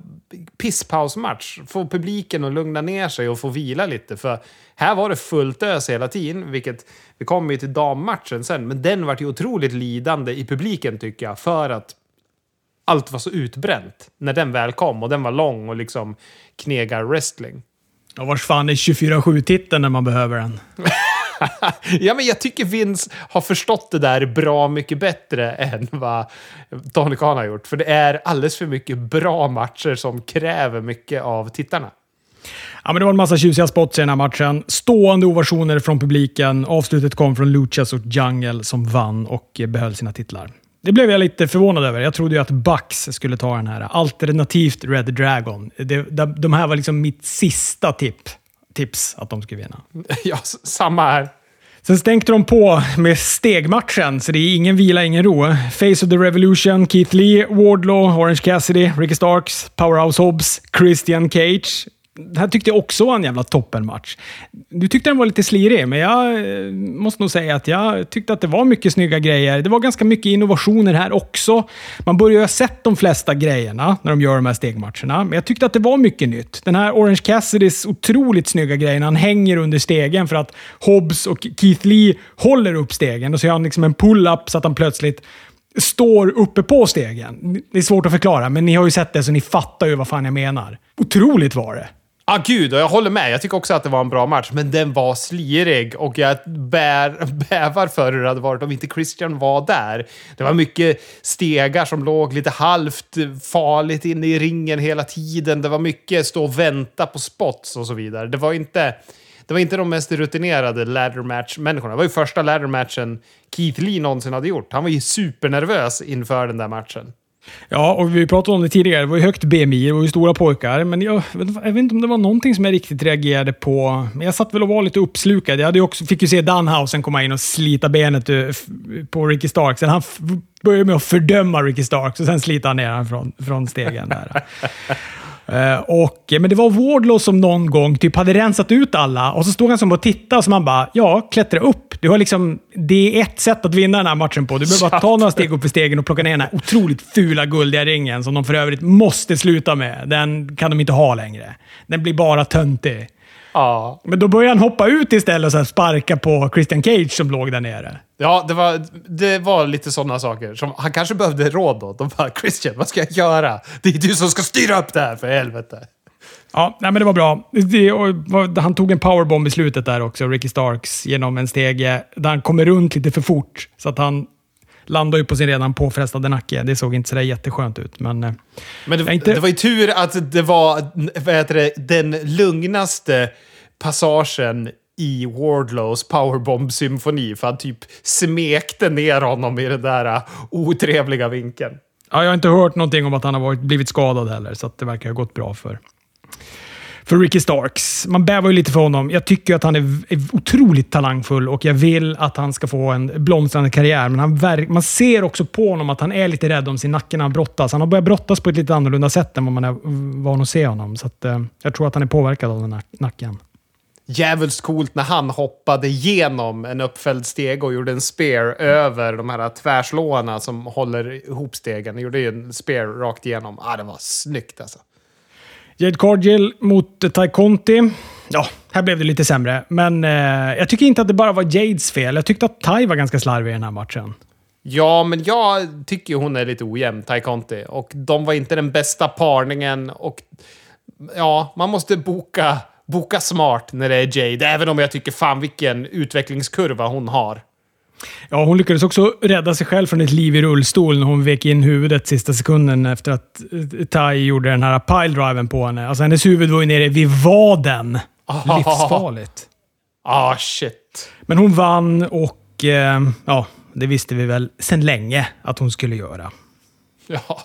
pisspausmatch. Få publiken att lugna ner sig och få vila lite. För här var det fullt ös hela tiden, vilket vi kommer ju till dammatchen sen, men den vart ju otroligt lidande i publiken tycker jag, för att allt var så utbränt när den väl kom och den var lång och liksom knegar wrestling. Och vars fan är 24-7-titeln när man behöver den? ja, men jag tycker Vince har förstått det där bra mycket bättre än vad Tony Khan har gjort. För det är alldeles för mycket bra matcher som kräver mycket av tittarna. Ja, men det var en massa tjusiga spots i den här matchen. Stående ovationer från publiken. Avslutet kom från Luchas och Jungle som vann och behöll sina titlar. Det blev jag lite förvånad över. Jag trodde ju att Bucks skulle ta den här. Alternativt Red Dragon. Det, de här var liksom mitt sista tipp, tips att de skulle vinna. Ja, samma här. Sen stänkte de på med stegmatchen, så det är ingen vila, ingen ro. Face of the Revolution, Keith Lee, Wardlaw, Orange Cassidy, Ricky Starks, Powerhouse Hobbs, Christian Cage det här tyckte jag också var en jävla toppenmatch. Du tyckte den var lite slirig, men jag eh, måste nog säga att jag tyckte att det var mycket snygga grejer. Det var ganska mycket innovationer här också. Man börjar ju ha sett de flesta grejerna när de gör de här stegmatcherna, men jag tyckte att det var mycket nytt. Den här Orange Cassidys otroligt snygga grejen, han hänger under stegen för att Hobbs och Keith Lee håller upp stegen och så gör han liksom en pull-up så att han plötsligt står uppe på stegen. Det är svårt att förklara, men ni har ju sett det så ni fattar ju vad fan jag menar. Otroligt var det ah, gud, och jag håller med. Jag tycker också att det var en bra match, men den var slirig och jag bär, bävar för hur det hade varit om inte Christian var där. Det var mycket stegar som låg lite halvt farligt inne i ringen hela tiden. Det var mycket stå och vänta på spots och så vidare. Det var inte... Det var inte de mest rutinerade ladder match-människorna. Det var ju första ladder matchen Keith Lee någonsin hade gjort. Han var ju supernervös inför den där matchen. Ja, och vi pratade om det tidigare. Det var ju högt BMI, det var ju stora pojkar. Men jag, jag, vet inte om det var någonting som jag riktigt reagerade på. Men jag satt väl och var lite uppslukad. Jag hade också, fick ju se Danhausen komma in och slita benet eh, på Ricky Starks. Han började med att fördöma Ricky Starks och sen slita ner honom från, från stegen där. Uh, och, men det var Wardlow som någon gång typ hade rensat ut alla och så stod han som och tittade och så man bara, ja, klättra upp. Du har liksom, det är ett sätt att vinna den här matchen på. Du behöver bara ta några steg upp i stegen och plocka ner den här otroligt fula guldiga ringen som de för övrigt måste sluta med. Den kan de inte ha längre. Den blir bara töntig. Ja. Men då började han hoppa ut istället och så sparka på Christian Cage som låg där nere. Ja, det var, det var lite sådana saker. Som han kanske behövde råd då. De bara, Christian, vad ska jag göra? Det är du som ska styra upp det här, för helvete. Ja, nej, men det var bra. Det, och, han tog en powerbomb i slutet där också, Ricky Starks, genom en stege där han kommer runt lite för fort. Så att han landade ju på sin redan påfrestade nacke. Det såg inte sådär jätteskönt ut. Men, eh, men det, inte... det var ju tur att det var vad heter det, den lugnaste passagen i Wardlows powerbomb-symfoni. För han typ smekte ner honom i den där äh, otrevliga vinkeln. Ja, jag har inte hört någonting om att han har varit, blivit skadad heller, så det verkar ha gått bra för, för Ricky Starks. Man bävar ju lite för honom. Jag tycker att han är, är otroligt talangfull och jag vill att han ska få en blomstrande karriär. Men han man ser också på honom att han är lite rädd om sin nacke när han brottas. Han har börjat brottas på ett lite annorlunda sätt än vad man är van att se honom. Så att, eh, jag tror att han är påverkad av den nacken. Jävligt coolt när han hoppade genom en uppfälld steg och gjorde en spear över de här tvärslåarna som håller ihop stegen. Han gjorde ju en spear rakt igenom. Ah, det var snyggt alltså. Jade Cargill mot Ty Conti. Ja, här blev det lite sämre. Men eh, jag tycker inte att det bara var Jades fel. Jag tyckte att Ty var ganska slarvig i den här matchen. Ja, men jag tycker hon är lite ojämn, Ty Conti. Och de var inte den bästa parningen. Och ja, man måste boka, boka smart när det är Jade. Även om jag tycker fan vilken utvecklingskurva hon har. Ja, hon lyckades också rädda sig själv från ett liv i rullstol när hon vek in huvudet sista sekunden efter att eh, Tai gjorde den här piledriven på henne. Alltså hennes huvud var ju nere vid vaden. Livsfarligt. Ah, shit. Men hon vann och eh, ja, det visste vi väl sedan länge att hon skulle göra. Ja.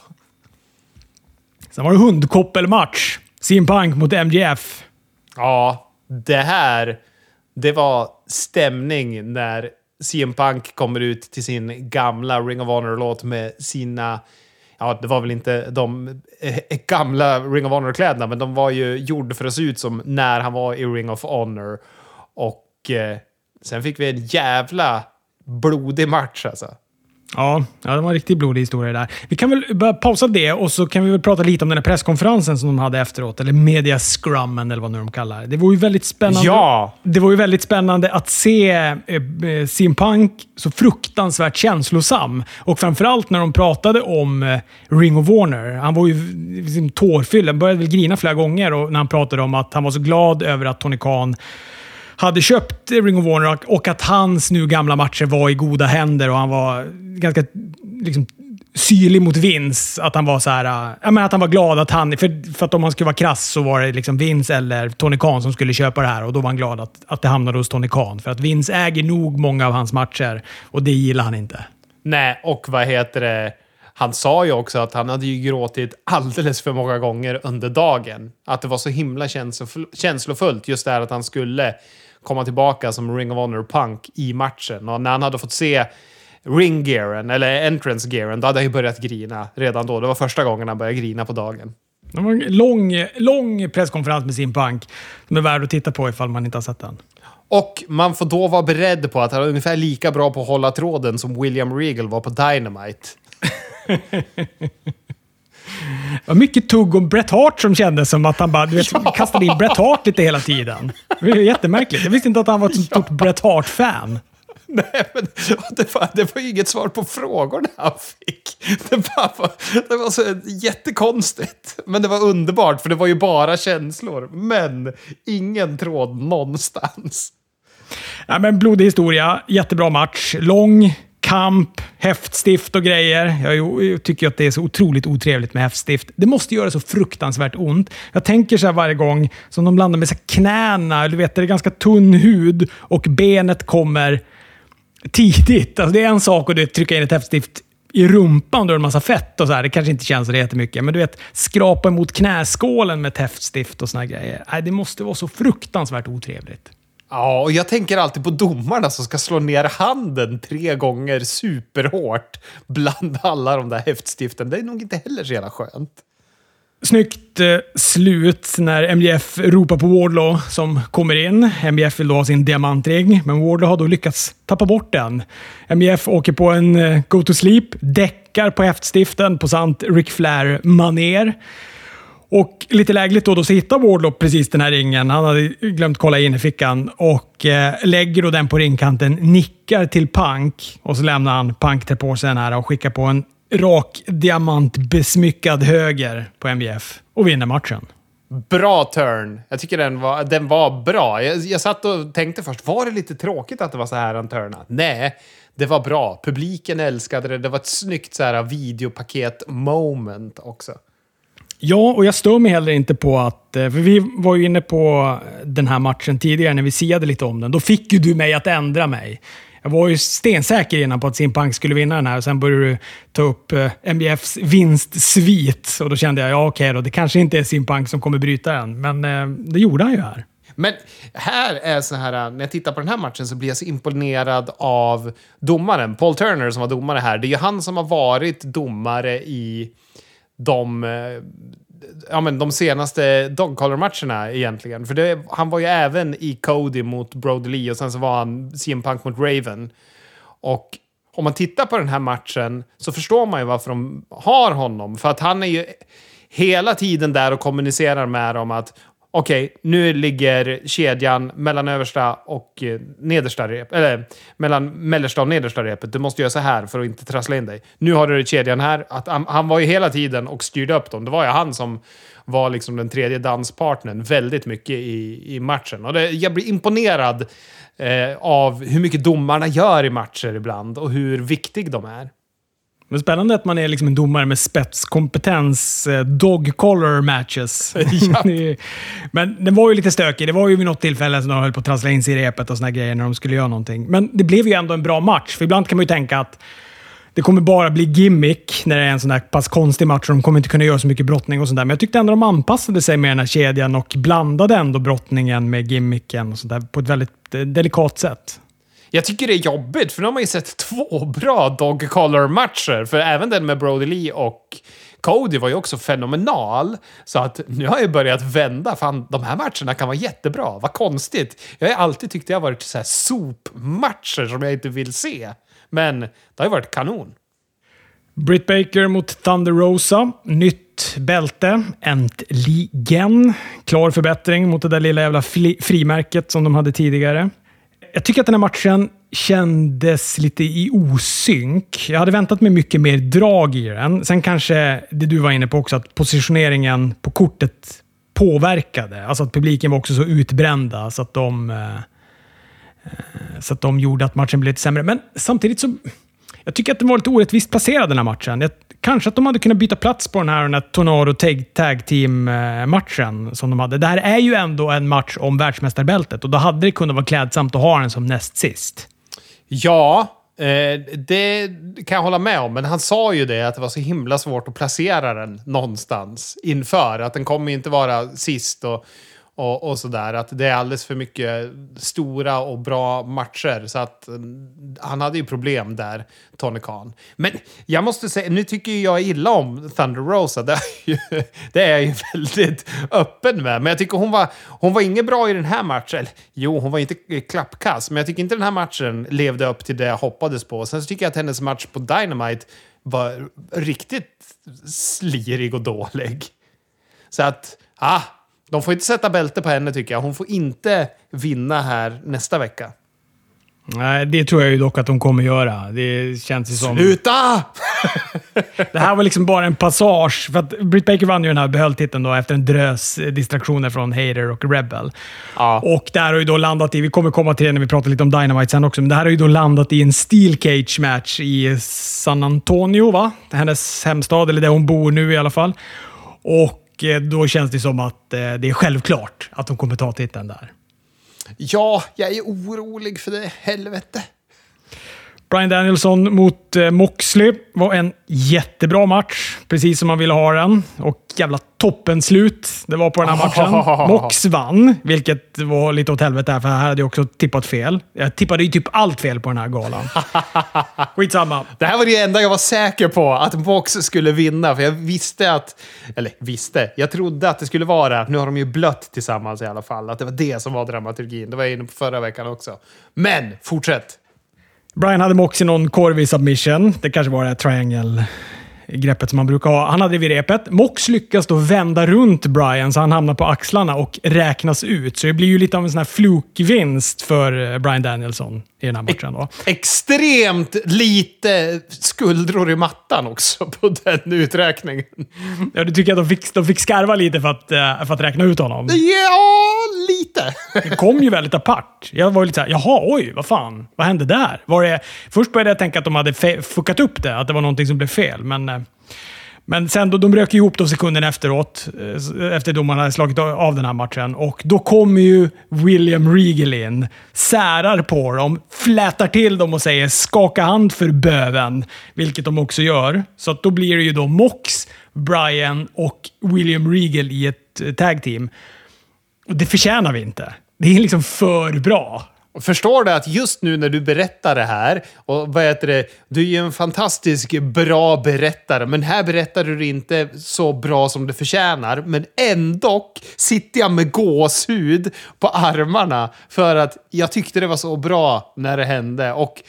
Sen var det hundkoppelmatch. CM Punk mot MGF. Ja, det här, det var stämning när CM Punk kommer ut till sin gamla Ring of Honor-låt med sina... Ja, det var väl inte de eh, eh, gamla Ring of Honor-kläderna, men de var ju gjorda för att se ut som när han var i Ring of Honor. Och eh, sen fick vi en jävla blodig match alltså. Ja, ja, det var en riktigt blodig historia där. Vi kan väl bara pausa det och så kan vi väl prata lite om den här presskonferensen som de hade efteråt. Eller media scrummen eller vad nu de kallar det. Det var ju väldigt spännande. Ja! Det var ju väldigt spännande att se eh, eh CM Punk så fruktansvärt känslosam. Och framförallt när de pratade om eh, Ring of Warner. Han var ju liksom, tårfylld. Han började väl grina flera gånger och när han pratade om att han var så glad över att Tony Khan hade köpt Ring of Warner och att hans nu gamla matcher var i goda händer och han var ganska liksom, syrlig mot Vince. Att han var så här, äh, men att han var glad att han... För, för att om han skulle vara krass så var det liksom Vince eller Tony Khan som skulle köpa det här och då var han glad att, att det hamnade hos Tony Khan. För att Vince äger nog många av hans matcher och det gillar han inte. Nej, och vad heter det? Han sa ju också att han hade ju gråtit alldeles för många gånger under dagen. Att det var så himla känslofullt just det här att han skulle komma tillbaka som Ring of Honor Punk i matchen. Och när han hade fått se ringgearen, eller entrance-gearen, då hade han ju börjat grina redan då. Det var första gången han började grina på dagen. Det var en lång, lång presskonferens med sin punk som är värd att titta på ifall man inte har sett den. Och man får då vara beredd på att han är ungefär lika bra på att hålla tråden som William Regal var på Dynamite. Det var mycket tugg om Bret Hart som kändes som att han bara du vet, ja. kastade in Bret Hart lite hela tiden. Det var jättemärkligt. Jag visste inte att han var ett stort ja. Bret Hart-fan. Nej, men det var, det var ju inget svar på frågorna han fick. Det, var, det var så jättekonstigt. Men det var underbart, för det var ju bara känslor. Men ingen tråd någonstans. Ja, men blodig historia, jättebra match. Lång, kamp, häftstift och grejer. Jag tycker att det är så otroligt otrevligt med häftstift. Det måste göra så fruktansvärt ont. Jag tänker så här varje gång som de landar med så knäna, du vet, det är ganska tunn hud och benet kommer tidigt. Alltså det är en sak att trycka in ett häftstift i rumpan då är det en massa fett och så här. Det kanske inte känns så jättemycket, men du vet, skrapa emot knäskålen med ett häftstift och såna grejer. Nej, det måste vara så fruktansvärt otrevligt. Ja, och jag tänker alltid på domarna som ska slå ner handen tre gånger superhårt bland alla de där häftstiften. Det är nog inte heller så jävla skönt. Snyggt eh, slut när MJF ropar på Wardlaw som kommer in. MJF vill då ha sin diamantring, men Wardlaw har då lyckats tappa bort den. MJF åker på en eh, go to sleep, däckar på häftstiften på sant Ric Flair-maner. Och lite lägligt då, då så hittar Wardlop precis den här ringen. Han hade glömt kolla in i fickan och eh, lägger då den på ringkanten, nickar till Punk och så lämnar han Punk till på sig den här och skickar på en rak diamantbesmyckad höger på MBF och vinner matchen. Bra turn. Jag tycker den var, den var bra. Jag, jag satt och tänkte först, var det lite tråkigt att det var så här han turnade? Nej, det var bra. Publiken älskade det. Det var ett snyggt så här videopaket moment också. Ja, och jag stör mig heller inte på att... Eh, för vi var ju inne på den här matchen tidigare när vi siade lite om den. Då fick ju du mig att ändra mig. Jag var ju stensäker innan på att Simpang skulle vinna den här och sen började du ta upp eh, MBFs vinstsvit. Och då kände jag, ja okej då, det kanske inte är Simpang som kommer bryta den. Men eh, det gjorde han ju här. Men här är så här, när jag tittar på den här matchen så blir jag så imponerad av domaren. Paul Turner som var domare här. Det är ju han som har varit domare i de, eh, ja, men de senaste dogcollar-matcherna egentligen. För det, han var ju även i Cody mot Brody Lee och sen så var han CM Punk mot Raven. Och om man tittar på den här matchen så förstår man ju varför de har honom. För att han är ju hela tiden där och kommunicerar med dem att okej, okay, nu ligger kedjan mellan översta och eh, nedersta rep, eller mellan mellersta och nedersta repet. Du måste göra så här för att inte trassla in dig. Nu har du kedjan här. Att, han, han var ju hela tiden och styrde upp dem. Det var ju han som var liksom den tredje danspartnern väldigt mycket i, i matchen. Och det, jag blir imponerad eh, av hur mycket domarna gör i matcher ibland och hur viktig de är. Men spännande att man är liksom en domare med spetskompetens. Eh, dog collar matches. Men den var ju lite stökig. Det var ju vid något tillfälle som de höll på att trassla in sig i repet och såna grejer när de skulle göra någonting. Men det blev ju ändå en bra match. För ibland kan man ju tänka att det kommer bara bli gimmick när det är en sån där pass konstig match och de kommer inte kunna göra så mycket brottning och sånt där. Men jag tyckte ändå de anpassade sig med den här kedjan och blandade ändå brottningen med gimmicken och sånt där på ett väldigt eh, delikat sätt. Jag tycker det är jobbigt, för nu har man ju sett två bra Dog Collar-matcher. För även den med Brody Lee och Cody var ju också fenomenal. Så att nu har jag börjat vända. Fan, de här matcherna kan vara jättebra. Vad konstigt. Jag har alltid tyckt det har varit så här sopmatcher som jag inte vill se. Men det har ju varit kanon. Britt Baker mot Thunder Rosa. Nytt bälte. Äntligen. Klar förbättring mot det där lilla jävla frimärket som de hade tidigare jag tycker att den här matchen kändes lite i osynk. Jag hade väntat mig mycket mer drag i den. Sen kanske det du var inne på också, att positioneringen på kortet påverkade. Alltså att publiken var också så utbrända så att de, eh, eh, så att de gjorde att matchen blev lite sämre. Men samtidigt så... Jag tycker att den var lite orättvist placerad den här matchen. Jag, kanske att de hade kunnat byta plats på den här, den här Tornado Tag, tag Team-matchen eh, som de hade. Det här är ju ändå en match om världsmästarbältet och då hade det kunnat vara klädsamt att ha den som näst sist. Ja, eh, det kan jag hålla med om. Men han sa ju det, att det var så himla svårt att placera den någonstans inför. Att den kommer inte vara sist och och, och sådär. Att det är alldeles för mycket stora och bra matcher. Så att mm, han hade ju problem där, Tony Khan. Men jag måste säga, nu tycker jag illa om Thunder Rosa. Det är, ju, det är jag ju väldigt öppen med. Men jag tycker hon var, hon var inget bra i den här matchen. Jo, hon var inte klappkass, men jag tycker inte den här matchen levde upp till det jag hoppades på. Sen så tycker jag att hennes match på Dynamite var riktigt slirig och dålig. Så att, ah, de får inte sätta bälte på henne tycker jag. Hon får inte vinna här nästa vecka. Nej, det tror jag ju dock att de kommer göra. Det känns ju som... Sluta! det här var liksom bara en passage. För att Britt Baker vann ju den här behölltiteln då efter en drös distraktioner från Hater och Rebel. Ja. Och det här har ju då landat i, vi kommer komma till det när vi pratar lite om Dynamite sen också, men det här har ju då landat i en Steel Cage match i San Antonio, va? Hennes hemstad, eller där hon bor nu i alla fall. Och Eh, då känns det som att eh, det är självklart att de kommer ta titeln där. Ja, jag är orolig för det. Helvete. Brian Danielson mot eh, Moxley var en jättebra match, precis som man ville ha den. Och jävla toppenslut det var på den här matchen. Mox vann, vilket var lite åt helvete här, för här hade jag också tippat fel. Jag tippade ju typ allt fel på den här galan. Skitsamma. Det här var det enda jag var säker på, att Mox skulle vinna. För jag visste att... Eller visste, jag trodde att det skulle vara... Nu har de ju blött tillsammans i alla fall. Att det var det som var dramaturgin. Det var jag inne på förra veckan också. Men, fortsätt! Brian hade Mox någon korv i submission. Det kanske var det här triangle greppet som man brukar ha. Han hade det vid repet. Mox lyckas då vända runt Brian så han hamnar på axlarna och räknas ut. Så det blir ju lite av en sån här flukvinst för eh, Brian Danielson i den här matchen. Då. Extremt lite skuldror i mattan också på den uträkningen. Ja, du tycker att de fick, de fick skarva lite för att, eh, för att räkna ut honom? Ja, lite. Det kom ju väldigt apart. Jag var lite såhär, jaha, oj, vad fan, vad hände där? Var det, först började jag tänka att de hade fuckat upp det, att det var någonting som blev fel, men... Men sen då, de rök ihop då sekunden efteråt, eh, efter domarna hade slagit av den här matchen. Och då kommer ju William Regal in, särar på dem, flätar till dem och säger “skaka hand för böven”, vilket de också gör. Så att då blir det ju då Mox, Brian och William Regal i ett eh, tag team. Och det förtjänar vi inte. Det är liksom för bra. Förstår du att just nu när du berättar det här, och vad heter det, du är ju en fantastisk bra berättare, men här berättar du det inte så bra som det förtjänar. Men ändå sitter jag med gåshud på armarna för att jag tyckte det var så bra när det hände. Och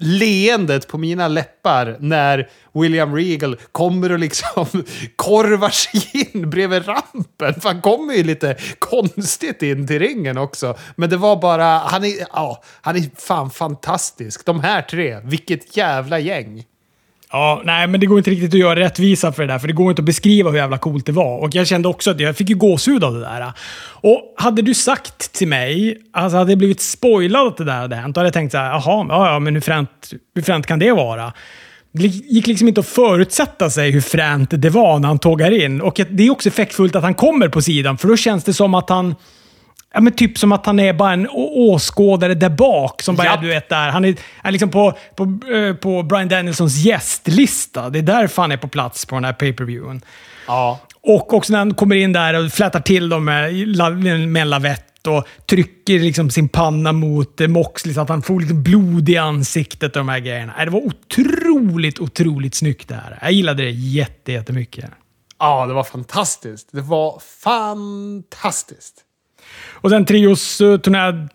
leendet på mina läppar när William Regal kommer och liksom korvar sig in bredvid rampen. För han kommer ju lite konstigt in till ringen också. Men det var bara, han är, ja, han är fan fantastisk. De här tre, vilket jävla gäng. Ja, nej, men det går inte riktigt att göra rättvisa för det där, för det går inte att beskriva hur jävla coolt det var. Och jag kände också att jag fick ju gåshud av det där. Och hade du sagt till mig, alltså hade jag blivit spoilad att det där hade hänt, då hade jag tänkt så här, jaha, ja, ja, men hur fränt, hur fränt kan det vara? Det gick liksom inte att förutsätta sig hur fränt det var när han tågar in. Och det är också effektfullt att han kommer på sidan, för då känns det som att han Ja, men typ som att han är bara en åskådare där bak. Som bara, ja. du vet, där. Han är, är liksom på, på, uh, på Brian Danielsons gästlista. Det är därför han är på plats på den här pay-per-viewen. Ja. Och också när han kommer in där och flätar till dem med, med en lavett och trycker liksom sin panna mot eh, Moxley så att han får liksom blod i ansiktet och de här grejerna. Det var otroligt, otroligt snyggt det här. Jag gillade det jättemycket. Ja, det var fantastiskt. Det var fantastiskt. Och sen trios uh,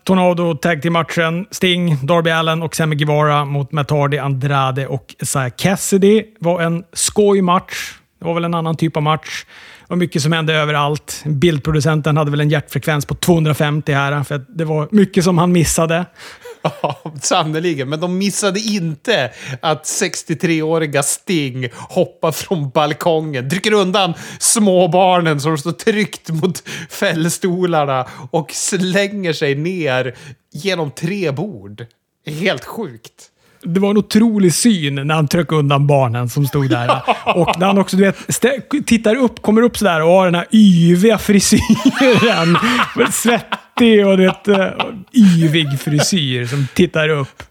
Tornado Tag till matchen Sting, Darby Allen och Sammy Guevara mot Matt Hardy, Andrade och Isaiah Cassidy. var en skojmatch. Det var väl en annan typ av match. Det var mycket som hände överallt. Bildproducenten hade väl en hjärtfrekvens på 250 här, för det var mycket som han missade. Ja, sannerligen. Men de missade inte att 63-åriga Sting hoppar från balkongen, trycker undan småbarnen som står tryckt mot fällstolarna och slänger sig ner genom tre bord. Helt sjukt det var en otrolig syn när han tryckte undan barnen som stod där. Och när han också du vet, tittar upp, kommer upp sådär och har den här yviga frisyren. Svettig och det, uh, yvig frisyr som tittar upp.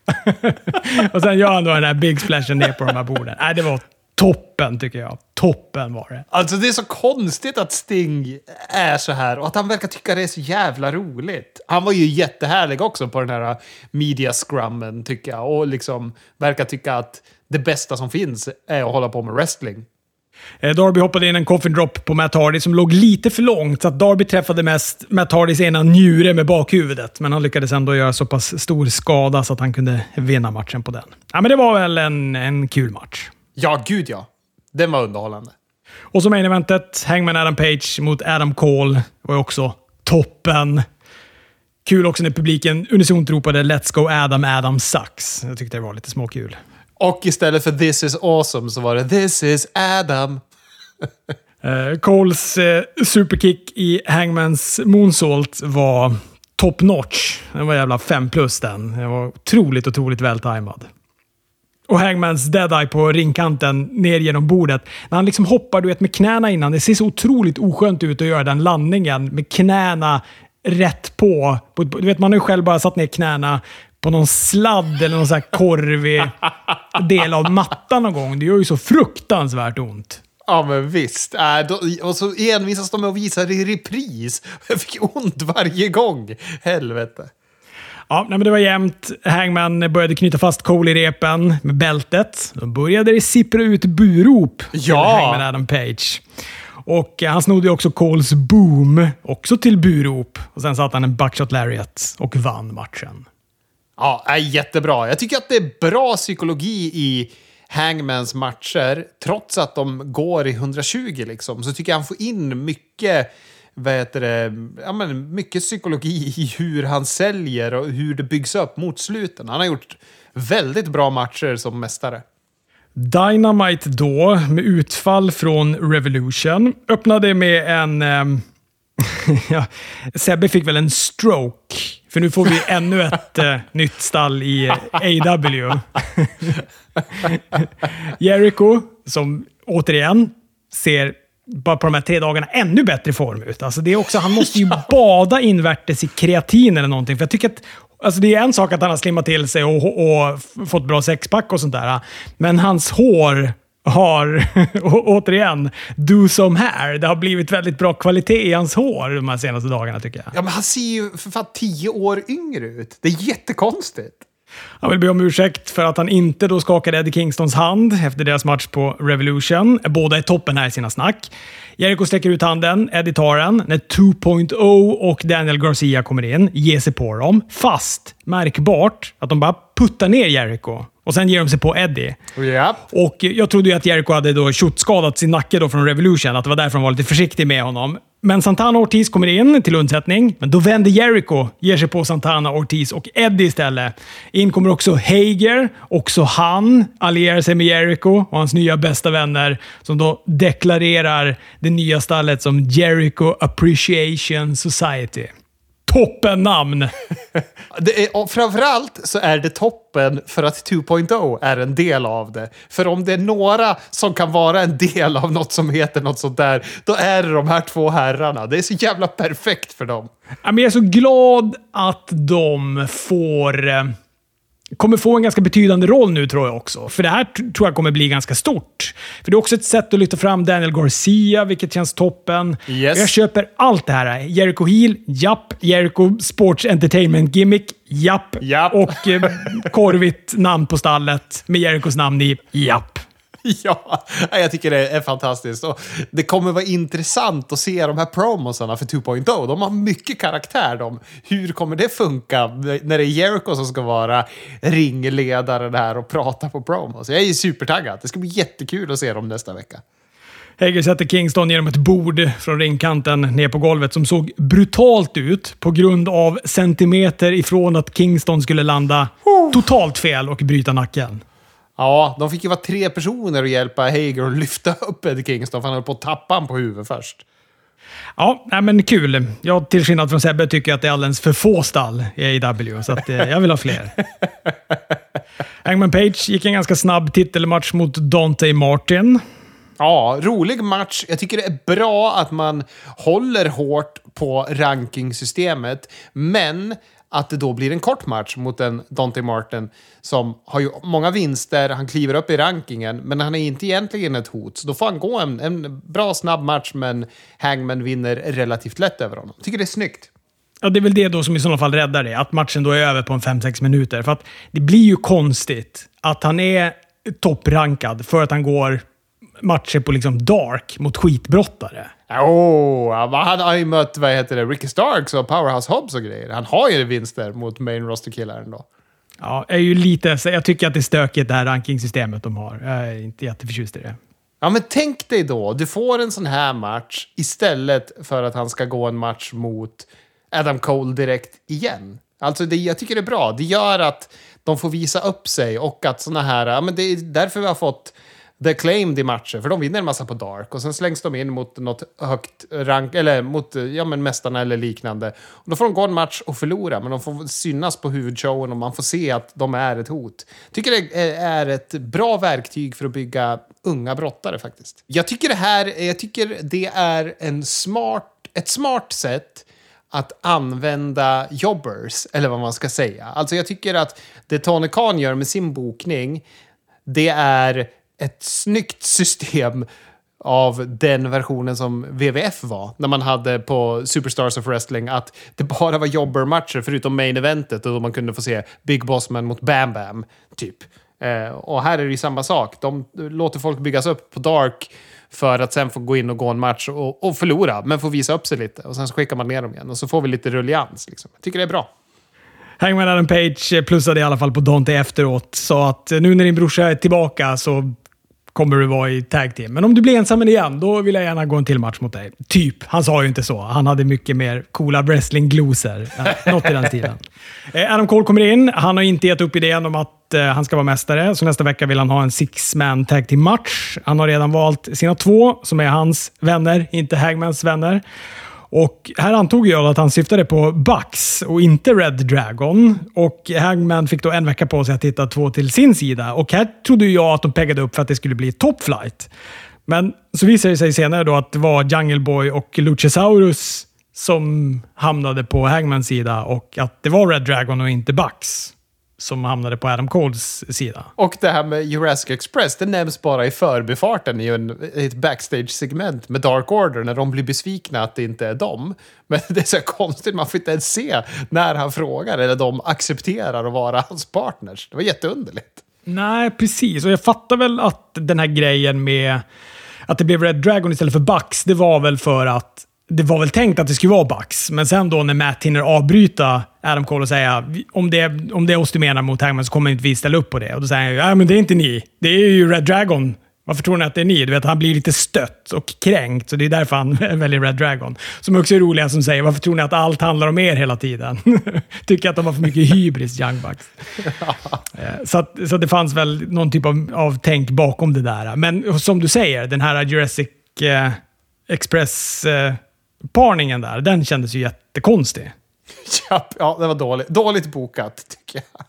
och sen gör han då den här big splashen ner på de här borden. Äh, det var toppen tycker jag. Toppen var det. Alltså det är så konstigt att Sting är så här och att han verkar tycka det är så jävla roligt. Han var ju jättehärlig också på den här eh, media scrummen tycker jag och liksom verkar tycka att det bästa som finns är att hålla på med wrestling. Eh, Darby hoppade in en coffin drop på Matt Hardy som låg lite för långt, så att Darby träffade mest Matt Hardys ena njure med bakhuvudet. Men han lyckades ändå göra så pass stor skada så att han kunde vinna matchen på den. Ja, men det var väl en, en kul match. Ja, gud ja. Den var underhållande. Och som main eventet, Hangman Adam Page mot Adam Cole var också toppen. Kul också när publiken unisont ropade “Let's go Adam, Adam sucks”. Jag tyckte det var lite småkul. Och istället för “This is awesome” så var det “This is Adam”. uh, Coles uh, superkick i Hangmans moonsault var top notch. Den var jävla 5 plus den. Den var otroligt, otroligt vältajmad och Hangmans Deadeye på ringkanten ner genom bordet. När han liksom hoppar du vet, med knäna innan. Det ser så otroligt oskönt ut att göra den landningen med knäna rätt på. Du vet, man har ju själv bara satt ner knäna på någon sladd eller någon sån här korvig del av mattan någon gång. Det gör ju så fruktansvärt ont. Ja, men visst. Äh, då, och så envisas de med att visa det i repris. Jag fick ont varje gång. Helvete. Ja, men det var jämnt. Hangman började knyta fast Cole i repen med bältet. Då började det sippra ut burop ja. Hangman Adam Page. Och han snodde också Coles boom, också till burop. Och sen satte han en buckshot lariat och vann matchen. Ja, jättebra. Jag tycker att det är bra psykologi i Hangmans matcher. Trots att de går i 120 liksom, så tycker jag han får in mycket vad heter det, ja, men mycket psykologi i hur han säljer och hur det byggs upp mot sluten. Han har gjort väldigt bra matcher som mästare. Dynamite då, med utfall från Revolution, öppnade med en... Eh, ja, Sebbe fick väl en stroke, för nu får vi ännu ett eh, nytt stall i AW. Jericho, som återigen, ser bara på de här tre dagarna ännu bättre form ut. Alltså det är också, han måste ju bada invärtes i kreatin eller någonting. För jag tycker att Alltså det är en sak att han har slimmat till sig och, och, och fått bra sexpack och sånt där. Men hans hår har, återigen, do some hair. Det har blivit väldigt bra kvalitet i hans hår de här senaste dagarna tycker jag. Ja, men han ser ju för fan tio år yngre ut. Det är jättekonstigt. Han vill be om ursäkt för att han inte då skakade Eddie Kingstons hand efter deras match på Revolution. Båda är toppen här i sina snack. Jericho sträcker ut handen, Eddie tar den. När 2.0 och Daniel Garcia kommer in, ger sig på dem. Fast märkbart att de bara puttar ner Jericho. Och sen ger de sig på Eddie. Yep. Och jag trodde ju att Jericho hade då skadat sin nacke då från Revolution, att det var därför han var lite försiktig med honom. Men Santana Ortiz kommer in till undsättning, men då vänder Jericho, ger sig på Santana, Ortiz och Eddie istället. In kommer också Hager. Också han allierar sig med Jericho och hans nya bästa vänner, som då deklarerar det nya stallet som Jericho Appreciation Society toppennamn! det är, och framförallt så är det toppen för att 2.0 är en del av det. För om det är några som kan vara en del av något som heter något sånt där, då är det de här två herrarna. Det är så jävla perfekt för dem. Jag är så glad att de får eh, kommer få en ganska betydande roll nu tror jag också. För det här tror jag kommer bli ganska stort. För det är också ett sätt att lyfta fram Daniel Garcia, vilket känns toppen. Yes. Jag köper allt det här. Jericho Heel, japp. Jericho Sports Entertainment Gimmick, japp. Japp. Och eh, korvigt namn på stallet med Jerichos namn i, japp. Ja, jag tycker det är fantastiskt. Och det kommer vara intressant att se de här promosarna för 2.0. De har mycket karaktär de. Hur kommer det funka när det är Jericho som ska vara ringledaren här och prata på promos? Jag är supertaggad. Det ska bli jättekul att se dem nästa vecka. Hager sätter Kingston genom ett bord från ringkanten ner på golvet som såg brutalt ut på grund av centimeter ifrån att Kingston skulle landa totalt fel och bryta nacken. Ja, de fick ju vara tre personer och hjälpa Hager att lyfta upp Eddie Kingston, för han höll på att tappa honom på huvudet först. Ja, nej, men kul. Jag till skillnad från Sebbe tycker att det är alldeles för få stall i AEW, så att, eh, jag vill ha fler. Hangman Page gick en ganska snabb titelmatch mot Dante Martin. Ja, rolig match. Jag tycker det är bra att man håller hårt på rankingsystemet, men att det då blir en kort match mot en Dante Martin som har ju många vinster, han kliver upp i rankingen, men han är inte egentligen ett hot. Så då får han gå en, en bra snabb match, men Hangman vinner relativt lätt över honom. Tycker det är snyggt. Ja, det är väl det då som i sådana fall räddar det. Att matchen då är över på en 5-6 minuter. För att det blir ju konstigt att han är topprankad för att han går matcher på liksom dark mot skitbrottare. Oh, han har ju mött vad heter det, Ricky Starks och Powerhouse Hobbs och grejer. Han har ju vinster mot main roster-killar ändå. Ja, är ju lite... Jag tycker att det är stökigt det här rankingsystemet de har. Jag är inte jätteförtjust i det. Ja, men tänk dig då, du får en sån här match istället för att han ska gå en match mot Adam Cole direkt igen. Alltså, det, jag tycker det är bra. Det gör att de får visa upp sig och att såna här... Ja, men det är därför vi har fått The Claimed i matcher, för de vinner en massa på Dark. Och sen slängs de in mot något högt rank, eller mot ja, men mästarna eller liknande. Och då får de gå en match och förlora, men de får synas på huvudshowen och man får se att de är ett hot. Tycker det är ett bra verktyg för att bygga unga brottare faktiskt. Jag tycker det här, jag tycker det är en smart, ett smart sätt att använda jobbers, eller vad man ska säga. Alltså jag tycker att det Tony Khan gör med sin bokning, det är ett snyggt system av den versionen som WWF var. När man hade på Superstars of Wrestling att det bara var jobbermatcher förutom main eventet och då man kunde få se Big Bossman mot Bam Bam, typ. Eh, och här är det ju samma sak. De låter folk byggas upp på Dark för att sen få gå in och gå en match och, och förlora, men få visa upp sig lite. Och sen så skickar man ner dem igen och så får vi lite rullians. Liksom. Jag tycker det är bra. Hangman Adam Page plussade i alla fall på Dante efteråt. Sa att nu när din brorsa är tillbaka så kommer du vara i tag team. Men om du blir ensam igen, då vill jag gärna gå en till match mot dig. Typ. Han sa ju inte så. Han hade mycket mer coola wrestling-glosor. Något i den stilen. Eh, Adam Cole kommer in. Han har inte gett upp idén om att eh, han ska vara mästare, så nästa vecka vill han ha en six-man tag team-match. Han har redan valt sina två, som är hans vänner, inte Hagmans vänner. Och här antog jag att han syftade på Bucks och inte Red Dragon. Och Hangman fick då en vecka på sig att hitta två till sin sida. Och här trodde jag att de peggade upp för att det skulle bli Top Flight. Men så visade det sig senare då att det var Jungle Boy och Luchasaurus som hamnade på Hangmans sida och att det var Red Dragon och inte Bucks som hamnade på Adam Coles sida. Och det här med Jurassic Express, det nämns bara i förbifarten i, en, i ett backstage-segment med Dark Order när de blir besvikna att det inte är dem. Men det är så konstigt, man får inte ens se när han frågar eller de accepterar att vara hans partners. Det var jätteunderligt. Nej, precis. Och jag fattar väl att den här grejen med att det blev Red Dragon istället för Bucks, det var väl för att det var väl tänkt att det skulle vara Bucks, men sen då när Matt hinner avbryta Adam Cole och säga om det, om det är oss du menar mot Hangman så kommer inte vi ställa upp på det. Och då säger han ja men det är inte ni. Det är ju Red Dragon. Varför tror ni att det är ni? Du vet, han blir lite stött och kränkt, så det är därför han väljer Red Dragon. Som också är roliga som säger varför tror ni att allt handlar om er hela tiden? Tycker att de har för mycket hybris, Young Bucks. Eh, så, att, så det fanns väl någon typ av, av tänk bakom det där. Men som du säger, den här Jurassic eh, Express eh, parningen där, den kändes ju jättekonstig. Ja, det var dåligt, dåligt bokat tycker jag.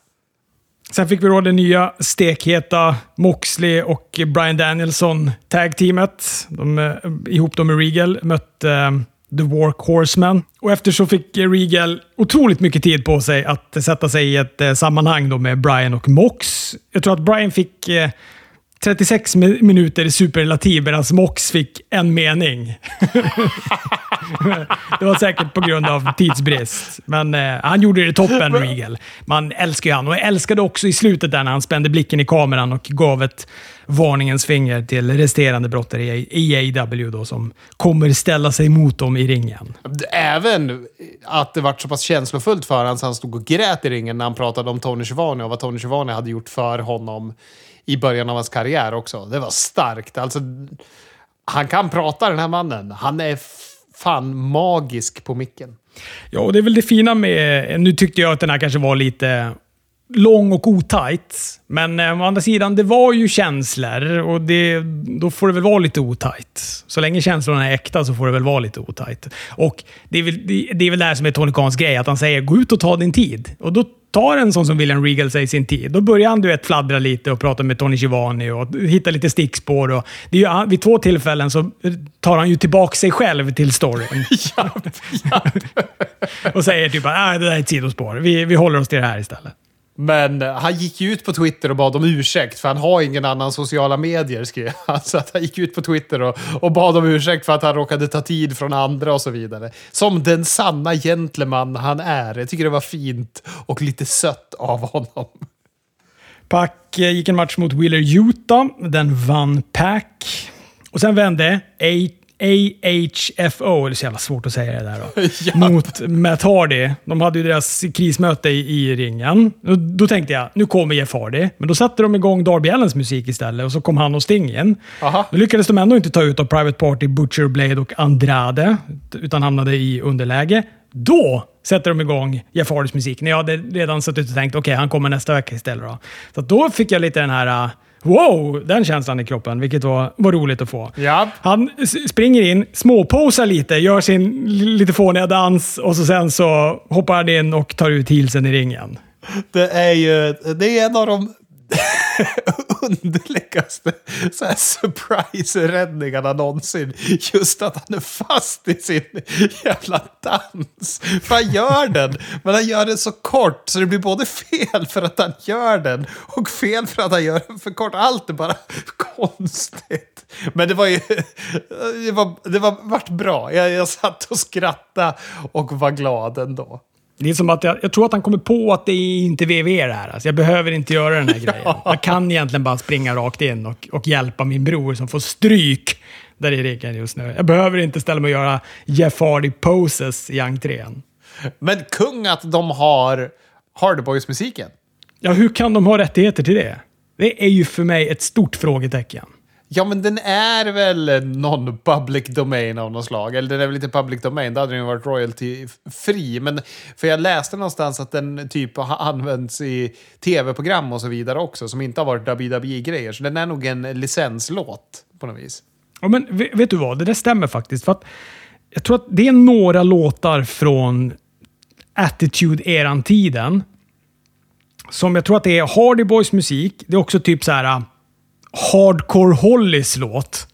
Sen fick vi då det nya stekheta Moxley och Brian Danielson tag-teamet. De, eh, ihop dem med Regal mötte uh, The Work Horseman. Och efter så fick Regal otroligt mycket tid på sig att sätta sig i ett uh, sammanhang då med Brian och Mox. Jag tror att Brian fick uh, 36 minuter i superlativ medan Mox fick en mening. det var säkert på grund av tidsbrist. Men eh, han gjorde det toppen, Regal. Man älskar ju han. Och jag älskade också i slutet där när han spände blicken i kameran och gav ett varningens finger till resterande brottare i AEW då, som kommer ställa sig mot dem i ringen. Även att det var så pass känslofullt för honom så han stod och grät i ringen när han pratade om Tony Schiavone och vad Tony Schiavone hade gjort för honom i början av hans karriär också. Det var starkt. Alltså, han kan prata den här mannen. Han är fan magisk på micken. Ja, och det är väl det fina med... Nu tyckte jag att den här kanske var lite lång och otajt. Men eh, å andra sidan, det var ju känslor och det, då får det väl vara lite otajt. Så länge känslorna är äkta så får det väl vara lite otajt. Och det är väl det, det, är väl det här som är Tony Khans grej, att han säger gå ut och ta din tid. Och då tar en sån som William Regal sig sin tid. Då börjar han du vet, fladdra lite och prata med Tony Schivani och hitta lite stickspår. Och det är ju, vid två tillfällen så tar han ju tillbaka sig själv till storyn. ja, ja. och säger typ att äh, det där är ett sidospår. Vi, vi håller oss till det här istället. Men eh, han gick ju ut på Twitter och bad om ursäkt, för han har ingen annan sociala medier, skrev han. Så att han gick ut på Twitter och, och bad om ursäkt för att han råkade ta tid från andra och så vidare. Som den sanna gentleman han är. Jag tycker det var fint och lite sött av honom. Pack eh, gick en match mot Wheeler Utah. Den vann Pack. Och sen vände AHFO, det är så jävla svårt att säga det där då, ja. mot Matt Hardy. De hade ju deras krismöte i, i ringen. Då, då, tänkte jag, nu kommer Jeff Hardy. Men då satte de igång Darby Allens musik istället och så kom han och Sting igen. Aha. Då lyckades de ändå inte ta ut av Private Party, Butcher Blade och Andrade, utan hamnade i underläge. Då sätter de igång Jeff Hardys musik. När jag hade redan suttit och tänkt, okej, okay, han kommer nästa vecka istället. Då. Så då fick jag lite den här wow, den känslan i kroppen, vilket var, var roligt att få. Ja. Han springer in, småposar lite, gör sin lite fåniga dans och så sen så hoppar han in och tar ut heelsen i ringen. Det är ju det är en av de underligaste surprise-räddningarna någonsin. Just att han är fast i sin jävla dans. För han gör den, men han gör den så kort så det blir både fel för att han gör den och fel för att han gör den för kort. Allt är bara konstigt. Men det var ju... Det var, det var vart bra. Jag, jag satt och skrattade och var glad ändå. Det är som att jag, jag, tror att han kommer på att det är inte VV det här. Alltså jag behöver inte göra den här grejen. Jag kan egentligen bara springa rakt in och, och hjälpa min bror som får stryk där i ryggen just nu. Jag behöver inte ställa mig och göra Jeff Hardy-poses i entrén. Men kung att de har Hardy Boys-musiken. Ja, hur kan de ha rättigheter till det? Det är ju för mig ett stort frågetecken. Ja, men den är väl någon public domain av något slag. Eller den är väl inte public domain, då hade den ju varit royalty-fri. Men för jag läste någonstans att den typ har använts i tv-program och så vidare också, som inte har varit WWE-grejer. Så den är nog en licenslåt på något vis. Ja, men vet du vad? Det där stämmer faktiskt. För att jag tror att det är några låtar från Attitude-eran-tiden som jag tror att det är Hardy Boys musik. Det är också typ så här Hardcore Hollys låt.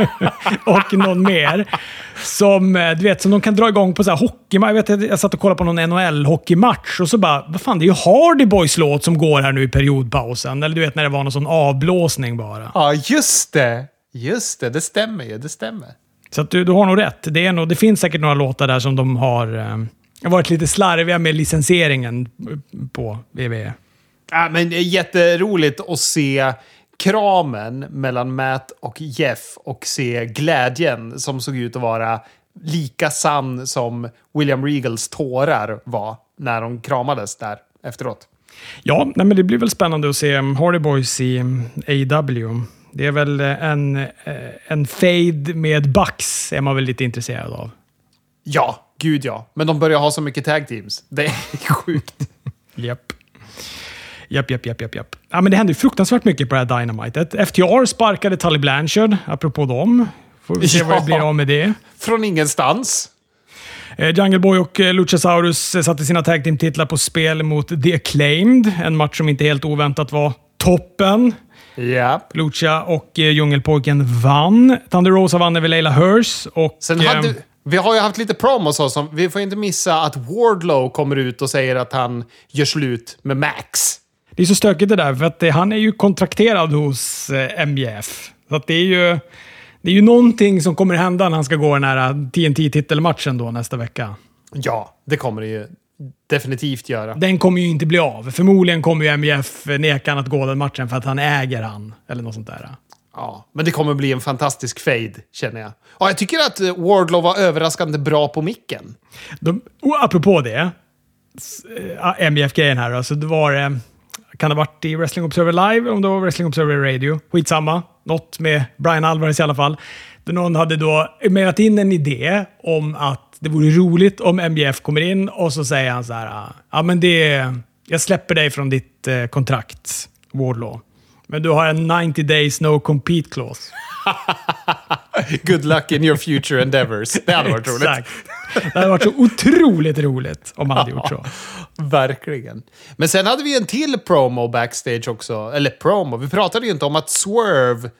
och någon mer. Som, eh, du vet, som de kan dra igång på så här hockey. Jag, vet, jag satt och kollade på någon NHL-hockeymatch och så bara, vad fan, det är ju Hardy Boys låt som går här nu i periodpausen. Eller du vet när det var någon sån avblåsning bara. Ja, just det! Just det, det stämmer ju. Det stämmer. Så du, du har nog rätt. Det, är nog, det finns säkert några låtar där som de har eh, varit lite slarviga med licensieringen på E. WWE. Ja, men jätteroligt att se kramen mellan Matt och Jeff och se glädjen som såg ut att vara lika sann som William Regals tårar var när de kramades där efteråt. Ja, nej, men det blir väl spännande att se Hardy Boys i AW. Det är väl en, eh, en fade med Bucks är man väl lite intresserad av. Ja, gud ja. Men de börjar ha så mycket tag teams. Det är sjukt. Japp. Japp, japp, japp, japp, japp. Ja, men det hände fruktansvärt mycket på det här Dynamitet. FTR sparkade Tully Blanchard, apropå dem. Får vi se Ja. vad det blir av med det. Från ingenstans. Eh, Jungle Boy och eh, Luchasaurus eh, satte sina tag team-titlar på spel mot The Acclaimed. En match som inte helt oväntat var toppen. Ja. Lucha och eh, Djungelpojken vann. Thunder Rosa vann över Leila Hurst. Och, Sen eh, hade, vi har ju haft lite promos och så. Vi får inte missa att Wardlow kommer ut och säger att han gör slut med Max. Det är så stökigt det där, för att eh, han är ju kontrakterad hos eh, MJF. Så att det är ju... Det är ju någonting som kommer hända när han ska gå den här TNT-titelmatchen då nästa vecka. Ja, det kommer det ju definitivt göra. Den kommer ju inte bli av. Förmodligen kommer ju MJF neka att gå den matchen för att han äger han. Eller något sånt där. Ja, men det kommer bli en fantastisk fade, känner jag. Och jag tycker att eh, Wardlow var överraskande bra på micken. De, och apropå det, eh, MJF-grejen här. Alltså det var, eh, kan det ha varit i Wrestling Observer Live eller om det var Wrestling Observer Radio? Skitsamma. Något med Brian Alvarez i alla fall. Där någon hade då mejlat in en idé om att det vore roligt om MJF kommer in och så säger han så här. Ja, men det... Jag släpper dig från ditt eh, kontrakt, Wardlaw. Men du har en 90 days no compete clause. Good luck in your future endeavors. Det hade varit roligt. Det hade varit så otroligt roligt om man hade gjort så. Verkligen. Men sen hade vi en till promo backstage också. Eller promo, vi pratade ju inte om att Swerve,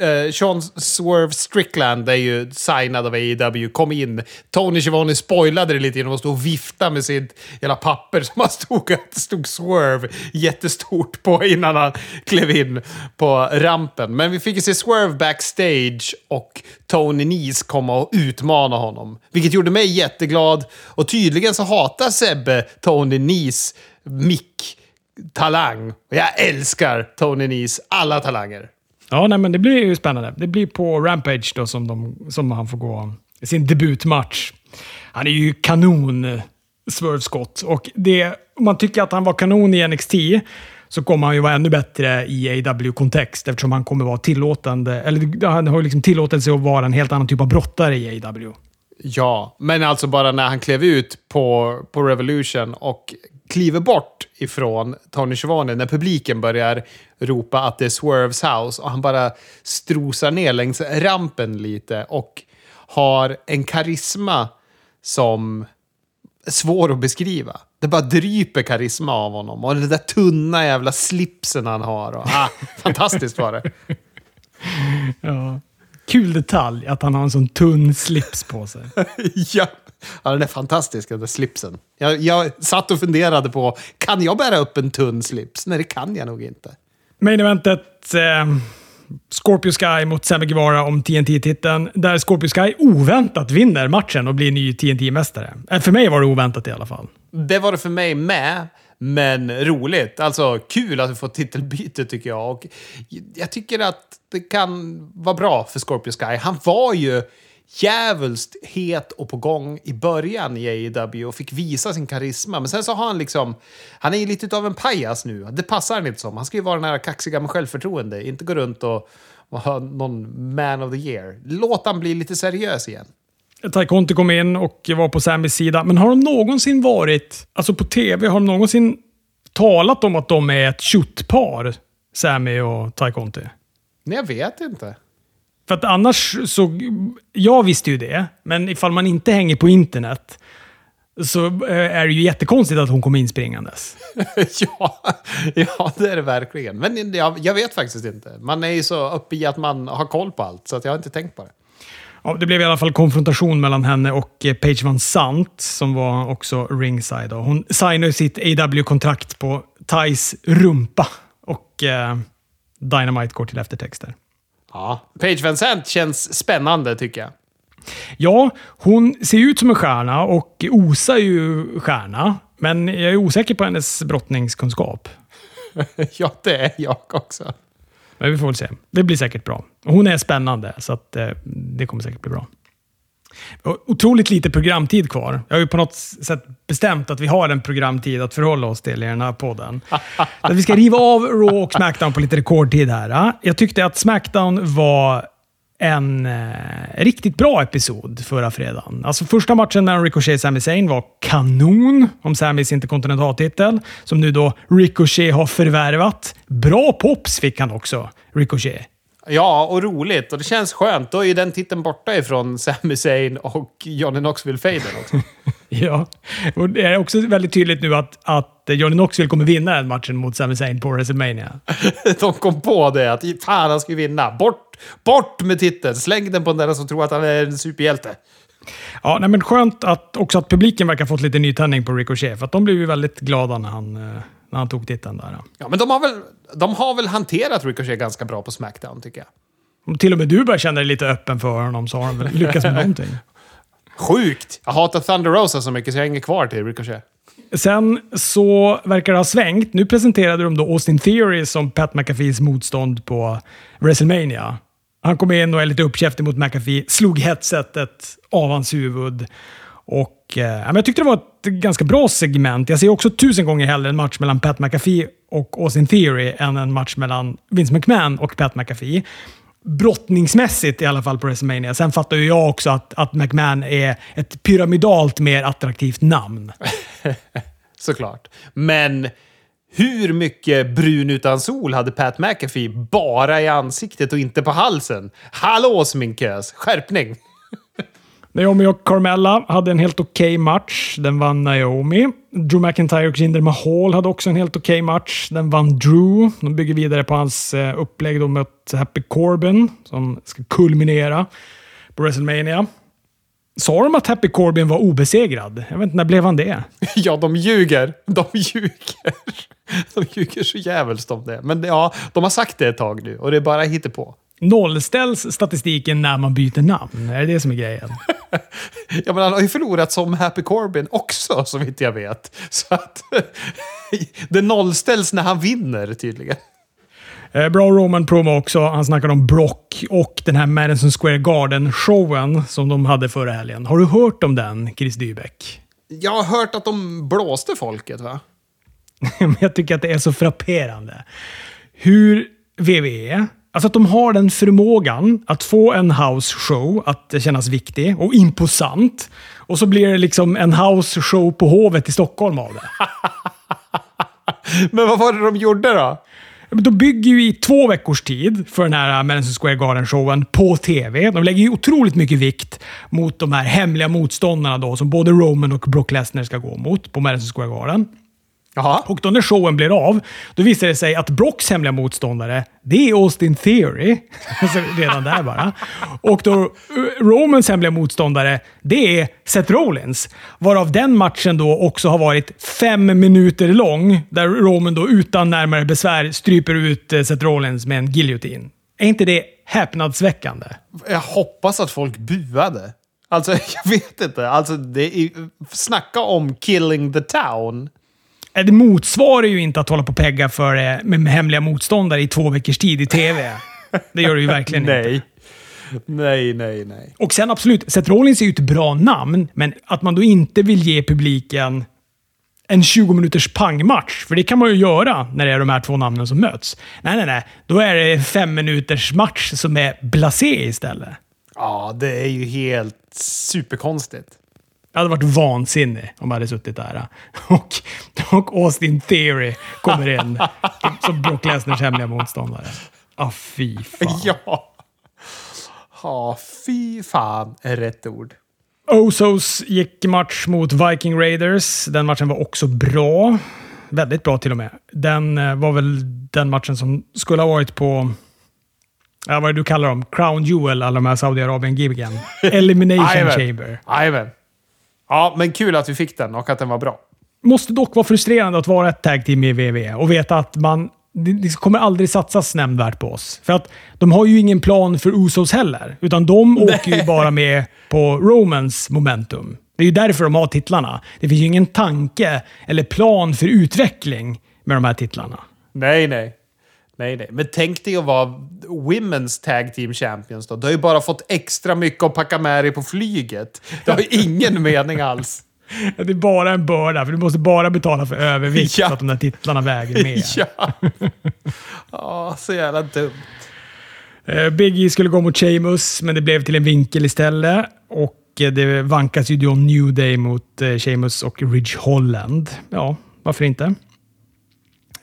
eh, Sean Swerve Strickland är ju signad av AEW, kom in. Tony Schiavone spoilade det lite genom att stå och vifta med sitt jävla papper som han stod, att det stod Swerve jättestort på innan han klev in på rampen. Men vi fick ju se Swerve backstage och Tony Nese komma och utmana honom. Vilket gjorde mig jätteglad. Och tydligen så hatar Sebbe Tony Nis mick-talang. Och jag älskar Tony Nis alla talanger. Ja, nej, men det blir ju spännande. Det blir på Rampage då som, de, som han får gå sin debutmatch. Han är ju kanon, Swerve Scott. Och det, om man tycker att han var kanon i NXT så kommer han ju vara ännu bättre i AW-kontext eftersom han kommer vara tillåtande, eller han har ju liksom tillåtelse att vara en helt annan typ av brottare i AW. Ja, men alltså bara när han klev ut på, på Revolution och kliver bort ifrån Tony Schiavone när publiken börjar ropa att det är Swerves house och han bara strosar ner längs rampen lite och har en karisma som är svår att beskriva. Det bara dryper karisma av honom och den där tunna jävla slipsen han har. Och, ah, fantastiskt var det. Ja. Kul detalj att han har en sån tunn slips på sig. ja. ja, den är fantastisk den där slipsen. Jag, jag satt och funderade på, kan jag bära upp en tunn slips? Nej, det kan jag nog inte. Main eventet eh, Scorpio Sky mot Sammy Guevara om TNT-titeln. Där Scorpio Sky oväntat vinner matchen och blir ny TNT-mästare. Eh, för mig var det oväntat i alla fall. Det var det för mig med, men roligt. Alltså kul att vi får titelbyte tycker jag. Och jag tycker att det kan vara bra för Scorpio Sky. Han var ju djävulskt het och på gång i början i AEW och fick visa sin karisma. Men sen så har han liksom... Han är ju lite av en pajas nu. Det passar han inte som. Han ska ju vara den här kaxiga med självförtroende. Inte gå runt och vara någon man of the year. Låt han bli lite seriös igen. Ty Conti kom in och var på Sammys sida. Men har de någonsin varit, alltså på tv, har de någonsin talat om att de är ett shoot-par? Sammy och Ty Conti? Nej, jag vet inte. För att annars så... Jag visste ju det, men ifall man inte hänger på internet så eh, är det ju jättekonstigt att hon kom inspringandes. ja, ja, det är det verkligen. Men jag, jag vet faktiskt inte. Man är ju så uppe i att man har koll på allt, så jag har inte tänkt på det. Ja, det blev i alla fall konfrontation mellan henne och eh, Paige Van Sant, som var också ringside. Hon signade sitt AW-kontrakt på Thais rumpa och eh, Dynamite går till eftertexter. Ja, Paige Van Sant känns spännande tycker jag. Ja, hon ser ut som en stjärna och osar ju stjärna. Men jag är osäker på hennes brottningskunskap. ja, det är jag också. Men vi får väl se. Det blir säkert bra. Hon är spännande, så att, eh, det kommer säkert bli bra. Otroligt lite programtid kvar. Jag har ju på något sätt bestämt att vi har en programtid att förhålla oss till i den här podden. att vi ska riva av Raw och Smackdown på lite rekordtid här. Jag tyckte att Smackdown var en eh, riktigt bra episod förra fredagen. Alltså första matchen mellan Ricochet och Sami Zayn var kanon om Samis interkontinentaltitel, som nu då Ricochet har förvärvat. Bra pops fick han också, Ricochet. Ja, och roligt. Och det känns skönt. Då är ju den titeln borta ifrån Sami Zayn och Johnny Knoxville-fejden också. ja, och det är också väldigt tydligt nu att, att Johnny Knoxville kommer vinna den matchen mot Sami Zayn på WrestleMania. De kom på det, att fan han ska vinna. Bort, bort med titeln! Släng den på den där som tror att han är en superhjälte. Ja, nej, men skönt att också att publiken verkar ha fått lite nytändning på Ricochet, för att de blev ju väldigt glada när han eh, när han tog titeln där. Ja, men de har, väl, de har väl hanterat Ricochet ganska bra på Smackdown, tycker jag. Om till och med du börjar känna dig lite öppen för honom så har han väl lyckats med någonting. Sjukt! Jag hatar Thunder Rosa så mycket så jag hänger kvar till Ricochet. Sen så verkar det ha svängt. Nu presenterade de då Austin Theory som Pat McAfees motstånd på WrestleMania. Han kom in och är lite uppkäftig mot McAfee, slog headsetet av hans huvud och, eh, jag tyckte det var ett ganska bra segment. Jag ser också tusen gånger hellre en match mellan Pat McAfee och Austin Theory än en match mellan Vince McMahon och Pat McAfee. Brottningsmässigt i alla fall på WrestleMania. Sen fattar ju jag också att, att McMahon är ett pyramidalt mer attraktivt namn. Såklart. Men hur mycket brun utan sol hade Pat McAfee bara i ansiktet och inte på halsen? Hallå sminkös! Skärpning! Naomi och Carmella hade en helt okej okay match. Den vann Naomi. Drew McIntyre och Jinder Mahal hade också en helt okej okay match. Den vann Drew. De bygger vidare på hans eh, upplägg då mot Happy Corbin som ska kulminera på WrestleMania. Sa de att Happy Corbin var obesegrad? Jag vet inte, när blev han det? Ja, de ljuger. De ljuger. De ljuger så jävligt om det. Men ja, de har sagt det ett tag nu och det är bara hittepå. Nollställs statistiken när man byter namn? Är det det som är grejen? ja, men han har ju förlorat som Happy Corbin också, så vitt jag vet. Så att det nollställs när han vinner tydligen. Eh, bra Roman promo också. Han snackade om Brock och den här Madison Square Garden-showen som de hade förra helgen. Har du hört om den, Chris Dybeck? Jag har hört att de blåste folket, va? jag tycker att det är så frapperande. Hur WWE Alltså att de har den förmågan att få en house show att kännas viktig och imposant. Och så blir det liksom en house show på Hovet i Stockholm av det. Men vad var det de gjorde då? De bygger ju i två veckors tid för den här Madison Square Garden-showen på TV. De lägger ju otroligt mycket vikt mot de här hemliga motståndarna då, som både Roman och Brock Lesnar ska gå mot på Madison Square Garden. Aha. Och då när showen blir av, då visar det sig att Brocks hemliga motståndare, det är Austin Theory. Alltså, redan där bara. Och då eh, Romans hemliga motståndare, det är Seth Rollins. Varav den matchen då också har varit fem minuter lång, där Roman då utan närmare besvär stryper ut eh, Seth Rollins med en giljotin. Är inte det häpnadsväckande? Jag hoppas att folk buade. Alltså, jag vet inte. Alltså, det är, snacka om killing the town. Eh, det motsvarar ju inte att hålla på och pegga för, eh, med hemliga motståndare i två veckors tid i TV. Det gör det ju verkligen nej. inte. Nej, nej, nej. Och sen absolut, Seth Rollins är ju ett bra namn, men att man då inte vill ge publiken en 20 minuters pangmatch, för det kan man ju göra när det är de här två namnen som möts. Nej, nej, nej. Då är det fem minuters match som är blasé istället. Ja, det är ju helt superkonstigt. Jag hade varit vansinnig om jag hade suttit där. Och, och Austin Theory kommer in som Brock Lesners hemliga motståndare. Ja, ah, fy fan. Ja. Ja, fy fan är rätt ord. Osos gick match mot Viking Raiders. Den matchen var också bra. Väldigt bra till och med. Den eh, var väl den matchen som skulle ha varit på ja, vad är det du kallar dem? Crown Jewel, alla de här Saudiarabien-giggen. Elimination. Chamber. Jajamän. Ja, men kul att vi fick den och att den var bra. Måste dock vara frustrerande att vara ett tag team i WWE och veta att man det kommer aldrig satsas nämnvärt på oss. För att de har ju ingen plan för Usos heller. Utan de åker ju bara med på Romans momentum. Det är ju därför de har titlarna. Det finns ju ingen tanke eller plan för utveckling med de här titlarna. Nej, nej. Nej, nej. Men tänk dig att vara Women's Tag Team Champions då. Du har ju bara fått extra mycket att packa med dig på flyget. Det har ju ingen mening alls. Det är bara en börda, för du måste bara betala för övervikt Ja. så att de där titlarna väger med. Ja. Ja, så jävla dumt. Eh, Big E skulle gå mot Sheamus, men det blev till en vinkel istället. Och eh, det vankas ju då New Day mot eh, Sheamus och Ridge Holland. Ja, varför inte?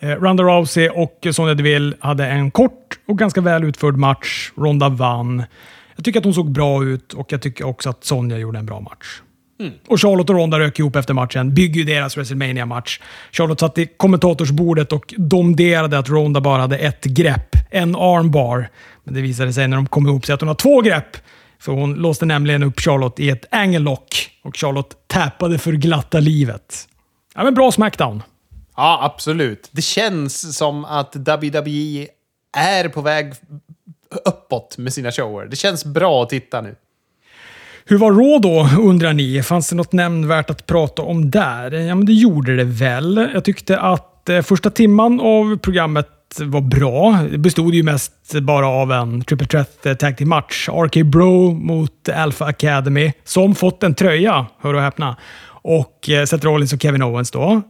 Eh, Ronda Rousey och Sonya Deville hade en kort och ganska väl utförd match. Ronda vann. Jag tycker att hon såg bra ut och jag tycker också att Sonja gjorde en bra match. Och Charlotte och Ronda rök ihop efter matchen. Bygger ju deras wrestlemania match Charlotte satt i kommentatorsbordet och domderade att Ronda bara hade ett grepp. En armbar. Men det visade sig när de kom ihop sig att hon har två grepp. För hon låste nämligen upp Charlotte i ett angle lock och Charlotte tappade för glatta livet. Ja, men bra Smackdown. Ja, absolut. Det känns som att WWE är på väg uppåt med sina shower. Det känns bra att titta nu. Hur var Raw då, undrar ni? Fanns det något nämnvärt att prata om där? Ja, men det gjorde det väl. Jag tyckte att eh, första timman av programmet var bra. Det bestod ju mest bara av en triple threat eh, tag team match. RK Bro mot Alpha Academy, som fått en tröja, hör och häpna. Och eh, Seth Rollins och Kevin Owens då.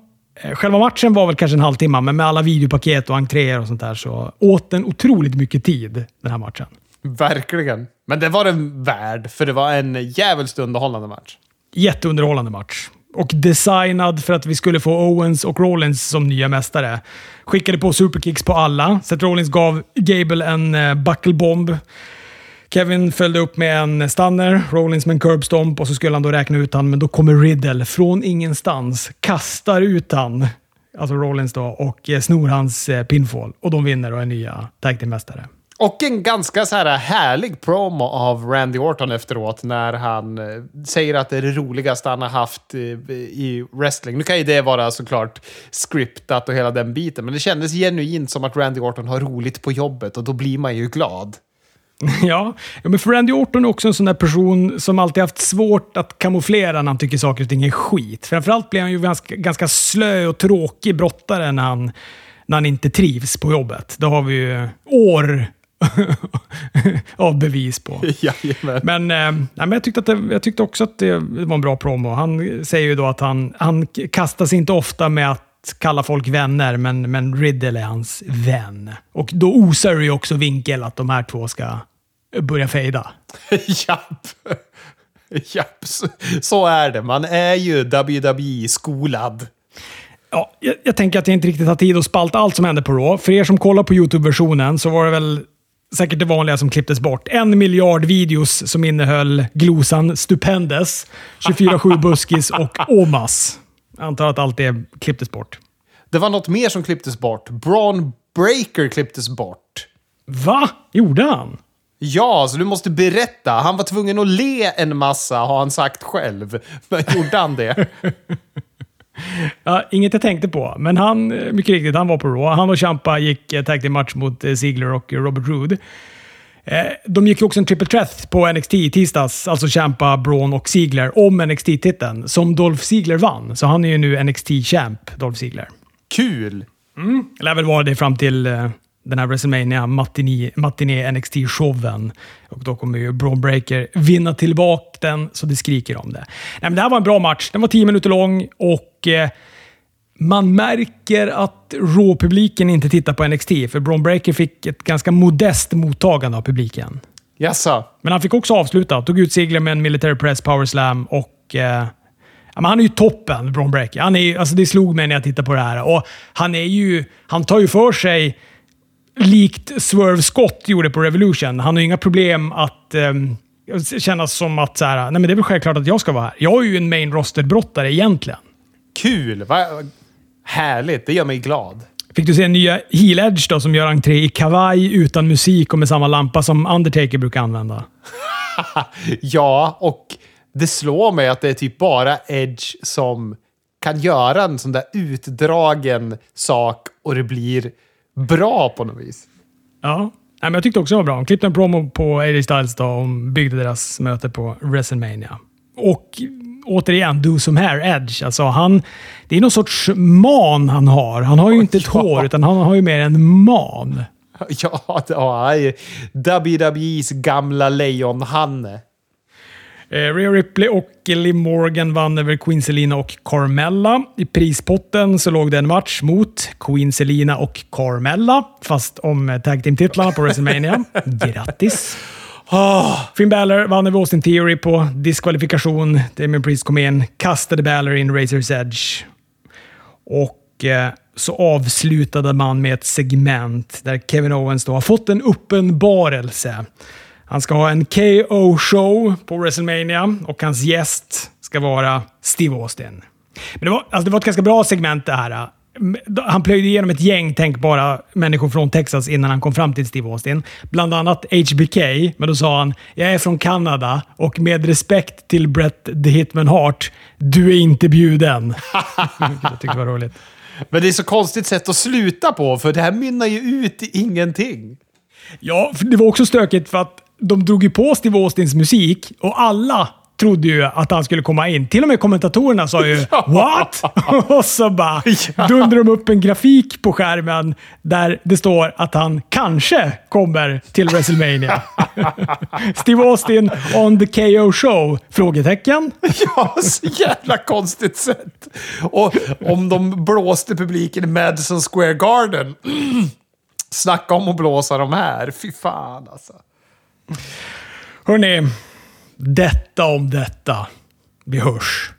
Eh, Själva matchen var väl kanske en halvtimme, men med alla videopaket och entréer och sånt där så åt den otroligt mycket tid, den här matchen. Verkligen. Men det var den värd, för det var en jävligt underhållande match. Jätteunderhållande match. Och designad för att vi skulle få Owens och Rollins som nya mästare. Skickade på superkicks på alla. Seth Rollins gav Gable en eh, buckelbomb. Kevin följde upp med en stunner, Rollins med en curbstomp och så skulle han då räkna ut han, men då kommer Riddle från ingenstans, kastar ut han, alltså Rollins då, och eh, snor hans eh, pinfall. Och de vinner och är nya tag team-mästare. Och en ganska så här härlig promo av Randy Orton efteråt när han eh, säger att det är det roligaste han har haft i wrestling. Nu kan ju det vara såklart scriptat och hela den biten, men det kändes genuint som att Randy Orton har roligt på jobbet och då blir man ju glad. Ja, men för Randy Orton är också en sån där person som alltid haft svårt att kamouflera när han tycker saker och ting är skit. Framförallt blir han ju ganska, ganska slö och tråkig brottare när han, när han inte trivs på jobbet. Det har vi ju år av bevis på. Jajamän. Men, eh, men jag, tyckte att det, jag tyckte också att det var en bra promo. Han säger ju då att han, han kastar sig inte ofta med att kalla folk vänner, men, men Riddle är hans vän. Och då osar ju också vinkel att de här två ska börja fejda. Japp. Japp, så, så är det. Man är ju WWE-skolad. Ja, jag, jag tänker att jag inte riktigt har tid att spalta allt som hände på Raw. För er som kollar på YouTube-versionen så var det väl säkert det vanliga som klipptes bort. En miljard videos som innehöll glosan Stupendous, 24-7 Buskis och Omas. Jag antar att allt det klipptes bort. Det var något mer som klipptes bort. Braun Breaker klipptes bort. Va? Gjorde han? Ja, så du måste berätta. Han var tvungen att le en massa, har han sagt själv. Men gjorde han det? Ja, inget jag tänkte på, men han, eh, mycket riktigt, han var på Raw. Han och Champa gick eh, tag match mot eh, Ziggler och Robert Roode. Eh, De gick ju också en triple threat på NXT i tisdags, alltså Champa, Braun och Ziggler, om NXT-titeln, som Dolph Ziggler vann. Så han är ju nu NXT-champ, Dolph Ziggler. Kul! Det lär väl vara det fram till eh, den här WrestleMania Matiné, Matiné NXT-showen. Och då kommer ju Braun Breaker vinna tillbaka den, så det skriker om det. Nej, men det här var en bra match. Den var 10 minuter lång och eh, man märker att Raw-publiken inte tittar på NXT, för Braun Breaker fick ett ganska modest mottagande av publiken. Jaså? Men han fick också avsluta. Tog ut Ziggler med en military press power slam och... Eh, ja, men han är ju toppen, Braun Breaker. Han är, alltså det slog mig när jag tittade på det här. Och han är ju... Han tar ju för sig likt Swerve Scott gjorde på Revolution. Han har ju inga problem att ehm, kännas som att så här, nej men det är väl självklart att jag ska vara här. Jag är ju en main roster-brottare egentligen. Kul! Va? Härligt, det gör mig glad. Fick du se nya Heel Edge då, som gör entré i kavaj, utan musik och med samma lampa som Undertaker brukar använda? ja, och det slår mig att det är typ bara Edge som kan göra en sån där utdragen sak och det blir bra på något vis. Ja, Nej, men jag tyckte också det var bra. De klippte en promo på AJ Styles då och byggde deras möte på WrestleMania. Och återigen, do some hair edge. Alltså han, det är någon sorts man han har. Han har ju inte ett Ja. hår, utan han har ju mer en man. Ja, det har WWE's gamla lejonhanne. Eh, Rhea Ripley och Liv Morgan vann över Queen Selina och Carmella. I prispotten så låg det en match mot Queen Selina och Carmella, fast om eh, tag team-titlarna på WrestleMania. Grattis! Ah. Finn Balor vann över Austin Theory på diskvalifikation. Damien Priest kom in, kastade Balor in Razor's Edge. Och eh, så avslutade man med ett segment där Kevin Owens då har fått en uppenbarelse. Han ska ha en KO-show på WrestleMania och hans gäst ska vara Steve Austin. Men det var, alltså det var ett ganska bra segment det här. Han plöjde igenom ett gäng tänkbara människor från Texas innan han kom fram till Steve Austin. Bland annat HBK, men då sa han “Jag är från Kanada och med respekt till Brett the Hitman Hart, du är inte bjuden”. jag tyckte var roligt. Men det är så konstigt sätt att sluta på, för det här mynnar ju ut i ingenting. Ja, det var också stökigt för att de drog ju på Steve Austins musik och alla trodde ju att han skulle komma in. Till och med kommentatorerna sa ju. “What?” och så bara dundrar de upp en grafik på skärmen där det står att han kanske kommer till WrestleMania. Steve Austin on the KO show? Frågetecken. Ja, så jävla konstigt sätt. Och om de blåste publiken i Madison Square Garden. Snacka om att blåsa de här. Fy fan alltså. Hörni, detta om detta. Vi hörs.